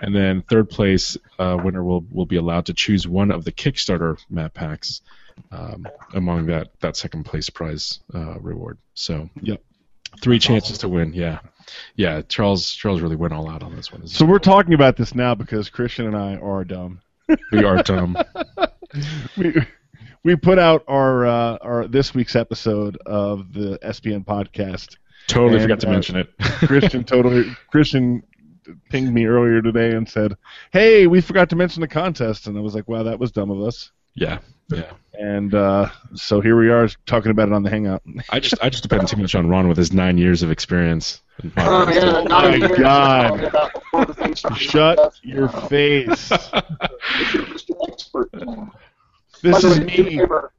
And then third place uh, winner will will be allowed to choose one of the Kickstarter map packs um, among that that second place prize uh, reward. So Yep. three chances to win. Yeah, yeah. Charles Charles really went all out on this one. So we're talking about this now because Christian and I are dumb. we are dumb. (laughs) we we put out our uh, our this week's episode of the SPN podcast. Totally And, forgot to uh, mention it. (laughs) Christian totally Christian pinged me earlier today and said, "Hey, we forgot to mention the contest," and I was like, "Wow, that was dumb of us." yeah, yeah. And uh, so here we are talking about it on the Hangout. (laughs) I just I just depend too much on Ron with his nine years of experience. Oh, podcasting. yeah, not my even God. talking about before the thing started. Shut your (laughs) face. You're just an expert. This is me a me. favor.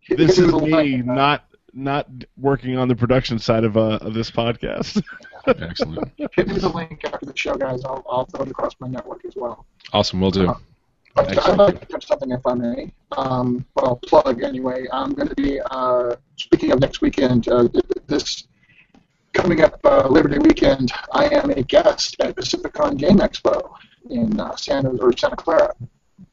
Hit- This is me not not working on the production side of uh, of this podcast. (laughs) Excellent. Hit me the link after the show, guys. I'll, I'll throw it across my network as well. Awesome. We'll do. But I'd like to touch something if I may. Um, well, plug anyway. I'm going to be uh, speaking of next weekend. Uh, th- th- this coming up uh, Labor Day weekend, I am a guest at Pacificon Game Expo in uh, Santa or Santa Clara.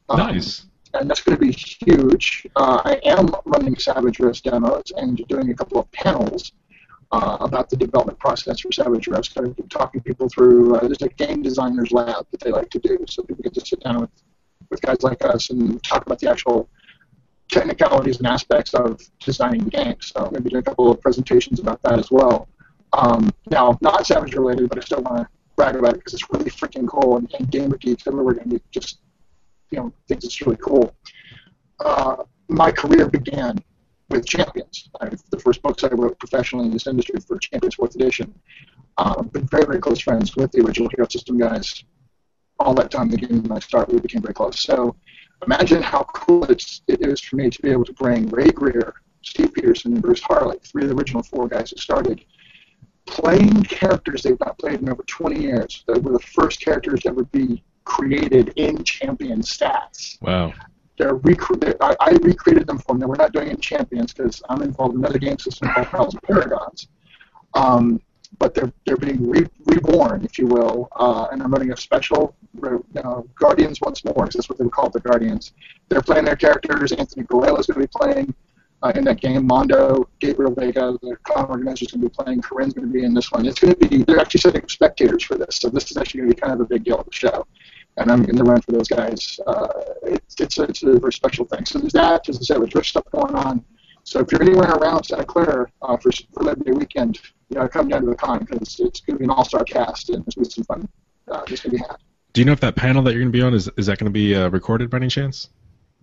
Um, Nice. and that's going to be huge. Uh, I am running Savage Rifts demos and doing a couple of panels uh, about the development process for Savage Rifts. I'm talking people through. Uh, there's a game designers lab that they like to do, so people get to sit down with, with guys like us and talk about the actual technicalities and aspects of designing games. So I'm going to be doing a couple of presentations about that as well. Um, now, not Savage related, but I still want to brag about it because it's really freaking cool, and, and gamer geeks everywhere going to just you know thinks it's really cool. Uh, my career began with Champions. I, the first books I wrote professionally in this industry for Champions Fourth Edition. Uh, I've been very, very close friends with the original Hero System guys. All that time, the game when I started, we became very close. So imagine how cool it is for me to be able to bring Ray Greer, Steve Peterson, and Bruce Harlick, three of the original four guys who started, playing characters they've not played in over 20 years. That were the first characters that would be created in Champion stats Wow. They're recre- they're, I, I recreated them for them. We're not doing it in Champions because I'm involved in another game system called Pals and Paragons. Um, but they're they're being re- reborn, if you will, uh, and I'm running a special uh, Guardians once more, 'cause that's what they would call it, the Guardians. They're playing their characters. Anthony Gorella is going to be playing uh, in that game. Mondo, Gabriel Vega, the con organizer is going to be playing. Corinne's going to be in this one. It's going to be. They're actually setting spectators for this, so this is actually going to be kind of a big deal of the show and I'm in the run for those guys. Uh, it's, it's, a, it's a very special thing. So there's that. As I said, there's rich stuff going on. So if you're anywhere around Santa Clara uh, for, for Labor Day weekend, you know, come down to the con because it's going to be an all-star cast and there's going to be some fun. Uh, there's going to be had. Do you know if that panel that you're going to be on is is that going to be uh, recorded by any chance?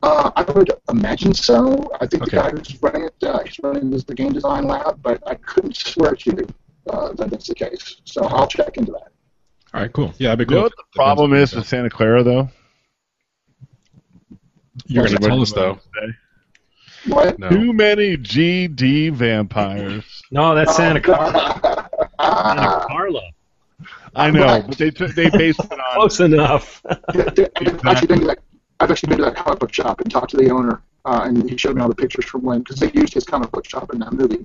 Uh, I would imagine so. I think Okay. the guy who's running it, uh, he's running the game design lab, but I couldn't swear to you uh, that that's the case. So I'll check into that. All right, cool. Yeah, that'd be You know cool. what the problem is with Santa Clara, though? You're going to tell us though. What? No. Too many GD vampires. No, that's Santa Carla. (laughs) Santa Carla. I know, but they took they based it on. Close enough. I've actually been to that. I've actually been to that comic book shop and talked to the owner, uh, and he showed me all the pictures from when because they used his comic book shop in that movie.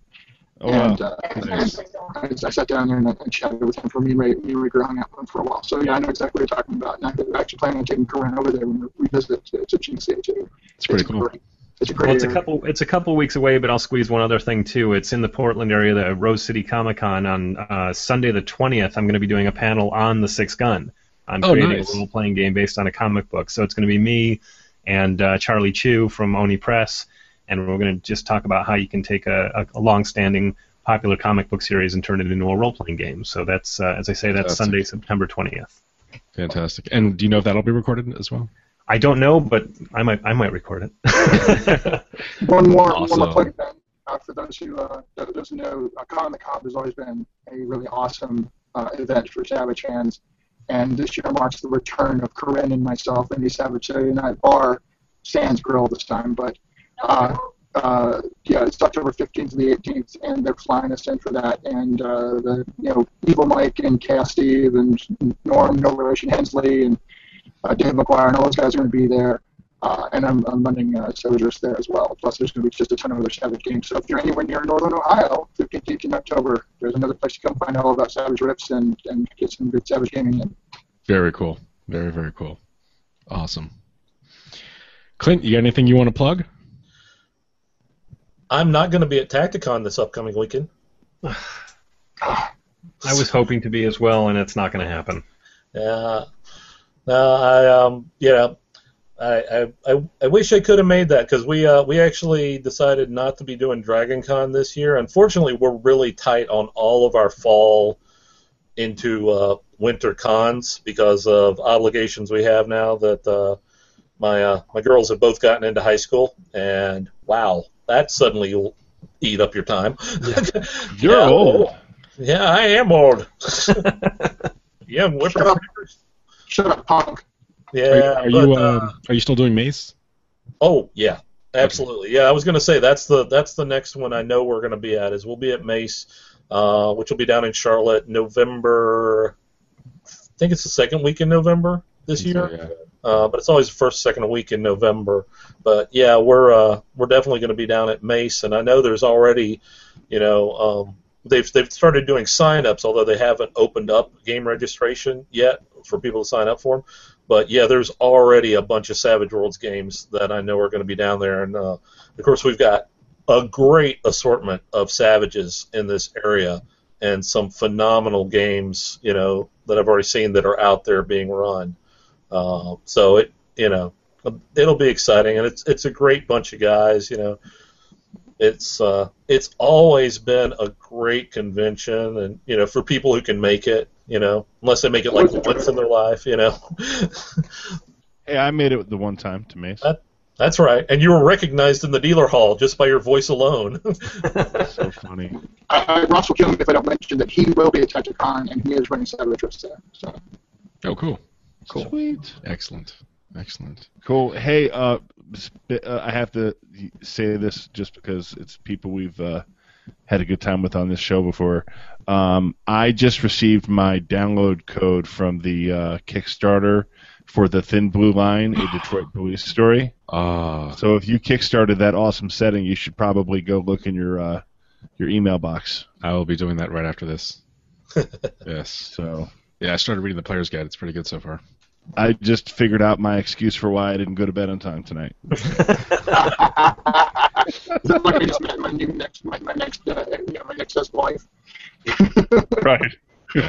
Oh, wow. and uh, Nice. I, I sat down there and, I chatted with him for me and Ray. Me and Ray hung out with him for a while. So yeah, I know exactly what you're talking about. And I'm actually planning on taking Corinne over there when we visit to, to GC too. It's pretty cool. Great. It's a great. Well, it's a couple. It's a couple weeks away, but I'll squeeze one other thing too. It's in the Portland area, the Rose City Comic Con on uh, Sunday the twentieth. I'm going to be doing a panel on the Sixth Gun. I'm Oh, creating nice. a role playing game based on a comic book. So it's going to be me and uh, Charlie Chu from Oni Press, and we're going to just talk about how you can take a, a, a long-standing popular comic book series and turn it into a role playing game. So that's, uh, as I say, that's Fantastic. Sunday, September twentieth. Fantastic. And do you know if that'll be recorded as well? I don't know, but I might I might record it. (laughs) One more, one more plug. Uh, for those who uh, those who know, uh, Con on the Cob has always been a really awesome uh, event for Savage fans, and this year marks the return of Corinne and myself in the Savage Saturday Night Bar, Sands Grill this time. But uh, uh, yeah, it's October 15th to the 18th, and they're flying us in for that. And uh, the you know Evil Mike and Chaos Steve and Norm, no relation Hensley, and uh, Dave McGuire, and all those guys are going to be there. Uh, and I'm, I'm running uh, Savage Rift there as well. Plus, there's going to be just a ton of other Savage games. So if you're anywhere near Northern Ohio, 15th, 18th October, there's another place to come find out all about Savage Rifts and, and get some good Savage gaming in. Very cool. Very, very cool. Awesome. Clint, you got anything you want to plug? I'm not going to be at Tacticon this upcoming weekend. (sighs) I was hoping to be as well, and it's not going to happen. Yeah. No, I um yeah. I, I, I, I wish I could have made that because we uh, we actually decided not to be doing Dragon Con this year. Unfortunately, we're really tight on all of our fall into uh, winter cons because of obligations we have now that uh, my uh, my girls have both gotten into high school, and wow, that suddenly will eat up your time. (laughs) You're Yeah. old. Yeah, I am old. (laughs) Young Shut up, shut up, punk. Yeah. Are, you- are but, you uh, uh, are you still doing Mace? Oh yeah, absolutely. Yeah, I was going to say that's the that's the next one I know we're going to be at is we'll be at Mace, uh, which will be down in Charlotte, November. I think it's the second week in November this year, Yeah. uh, but it's always the first second week in November. But yeah, we're uh, we're definitely going to be down at Mace, and I know there's already, you know. Um, They've, they've started doing sign-ups, although they haven't opened up game registration yet for people to sign up for them. But yeah, there's already a bunch of Savage Worlds games that I know are going to be down there, and uh, of course we've got a great assortment of Savages in this area, and some phenomenal games, you know, that I've already seen that are out there being run. Uh, so it, you know, it'll be exciting, and it's it's a great bunch of guys, you know. It's uh, it's always been a great convention, and you know, for people who can make it, you know, unless they make it like once in their life, you know. (laughs) Hey, I made it the one time to Mace. That- That's right, and you were recognized in the dealer hall just by your voice alone. (laughs) so funny. I, I, Ross will kill me if I don't mention that he will be at Tacticon and he is running Savage Rifts there. So Oh, cool. Cool. Sweet. Excellent. Excellent. Cool. Hey, uh, uh, I have to say this just because it's people we've uh, had a good time with on this show before. Um, I just received my download code from the uh, Kickstarter for the Thin Blue Line, a Detroit police story. (gasps) Ah, So if you kickstarted that awesome setting, you should probably go look in your uh, your email box. I will be doing that right after this. (laughs) yes. So Yeah, I started reading the player's guide. It's pretty good so far. I just figured out my excuse for why I didn't go to bed on time tonight. that's like I just met my new next my, my next uh, you my next wife. (laughs) right. You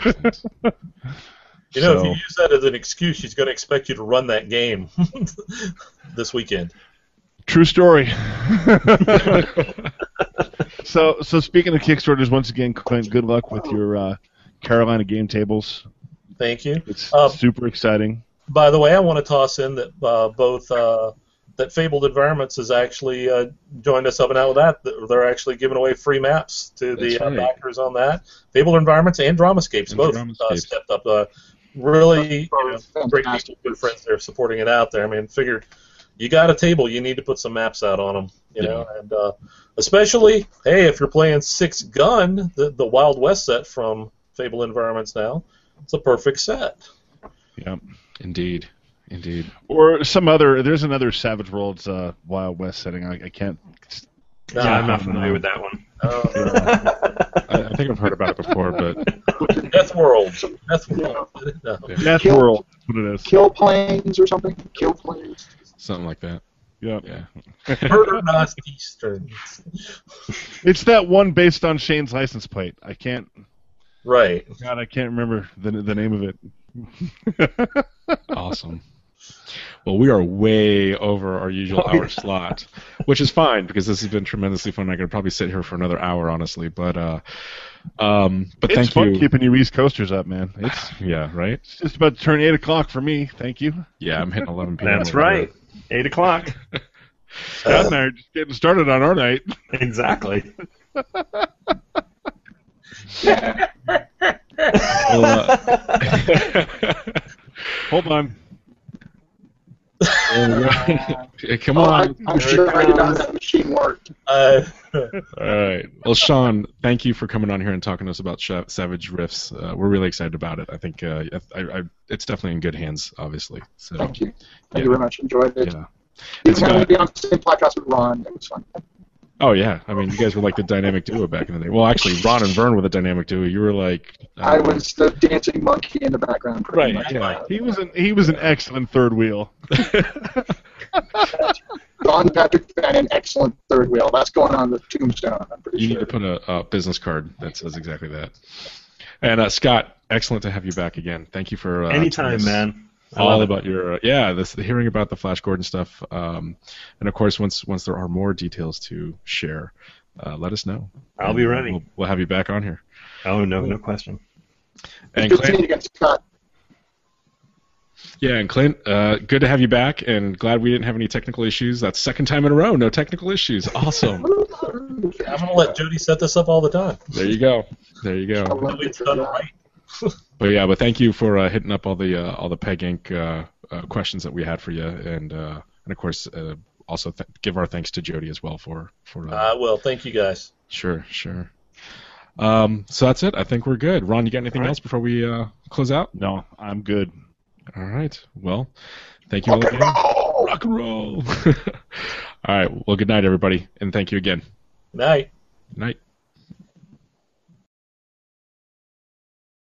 know, if So- you use that as an excuse, she's going to expect you to run that game (laughs) this weekend. True story. (laughs) so, so speaking of Kickstarters, once again, Clint, good luck with your uh, Carolina game tables. Thank you. It's Um, super exciting. By the way, I want to toss in that uh, both uh, that Fabled Environments has actually uh, joined us up and out with that. They're actually giving away free maps to the That's uh, right. backers on that. Fabled Environments and Dramascapes And both uh, Dramascapes. stepped up. Uh, really, you know, great people, good friends there supporting it out there. I mean, figured you got a table, you need to put some maps out on them, you know, and uh, especially hey, if you're playing Sixth Gun, the the Wild West set from Fable Environments now, it's a perfect set. Yeah. Indeed. Indeed. Or some other. There's another Savage Worlds uh, Wild West setting. I, I can't No, yeah, I'm not familiar with that one. (laughs) uh, I, I think I've heard about it before, but (laughs) Death World. Death World. No. Death Kill- World. That's what it is. Kill planes or something. Kill planes. something like that. Yeah. Yeah. Murder (laughs) Eastern. It's that one based on Shane's license plate. I can't. Right. God, I can't remember the the name of it. (laughs) Awesome. Well, we are way over our usual Oh, hour yeah. slot, which is fine because this has been tremendously fun. I could probably sit here for another hour, honestly. But uh, um, but it's thank fun you. keeping you East Coasters up, man. It's, (sighs) Yeah, right. it's just about to turn eight o'clock for me. Thank you. Yeah, I'm hitting 11 p.m. That's over here. right. Eight o'clock. (laughs) Scott and I are just getting started on our night. exactly. (laughs) Well, (laughs) uh, Hold on. there we go. (laughs) Yeah, Come Oh, on. I, I'm sure I did not have that machine worked. Uh, (laughs) All right. Well, Sean, thank you for coming on here and talking to us about Sha- Savage Rifts. Uh, we're really excited about it. I think uh, I, I, it's definitely in good hands, obviously. So, Thank you. Thank Yeah. you very much. Enjoyed it. yeah. Even having uh, to be on the same podcast with Ron, it was fun. Oh yeah. I mean, you guys were like the dynamic duo back in the day. Well, actually, Ron and Vern were the dynamic duo. You were like. uh, I was the dancing monkey in the background. pretty Right. much. Yeah. He was an he was an excellent third wheel. (laughs) Don Patrick Fannon, excellent third wheel. That's going on the tombstone. I'm pretty You sure. need to put a, a business card that says exactly that. And uh, Scott, excellent to have you back again. Thank you for uh, telling Anytime, us man. I All love it. about your uh, yeah, this hearing about the Flash Gordon stuff, um, and of course, once once there are more details to share, uh, let us know. I'll be ready. We'll, we'll have you back on here. Oh no, no question. And Clint, you again, Scott. yeah, and Clint, uh, good to have you back, and glad we didn't have any technical issues. That's second time in a row, no technical issues. Awesome. (laughs) I'm gonna let Jody set this up all the time. there you go. There you go. (laughs) Nobody's done it right. But yeah, but thank you for uh, hitting up all the uh, all the Peg Inc. Uh, uh, questions that we had for you, and uh, and of course uh, also th- give our thanks to Jody as well for for uh, Uh, well, thank you guys. sure sure. Um, so that's it. I think we're good. Ron, you got anything All right. else before we uh, close out? No, I'm good. All right. Well, thank you all Rock and roll. Rock and roll. (laughs) all right. Well, good night, everybody, and thank you again. Night. Night.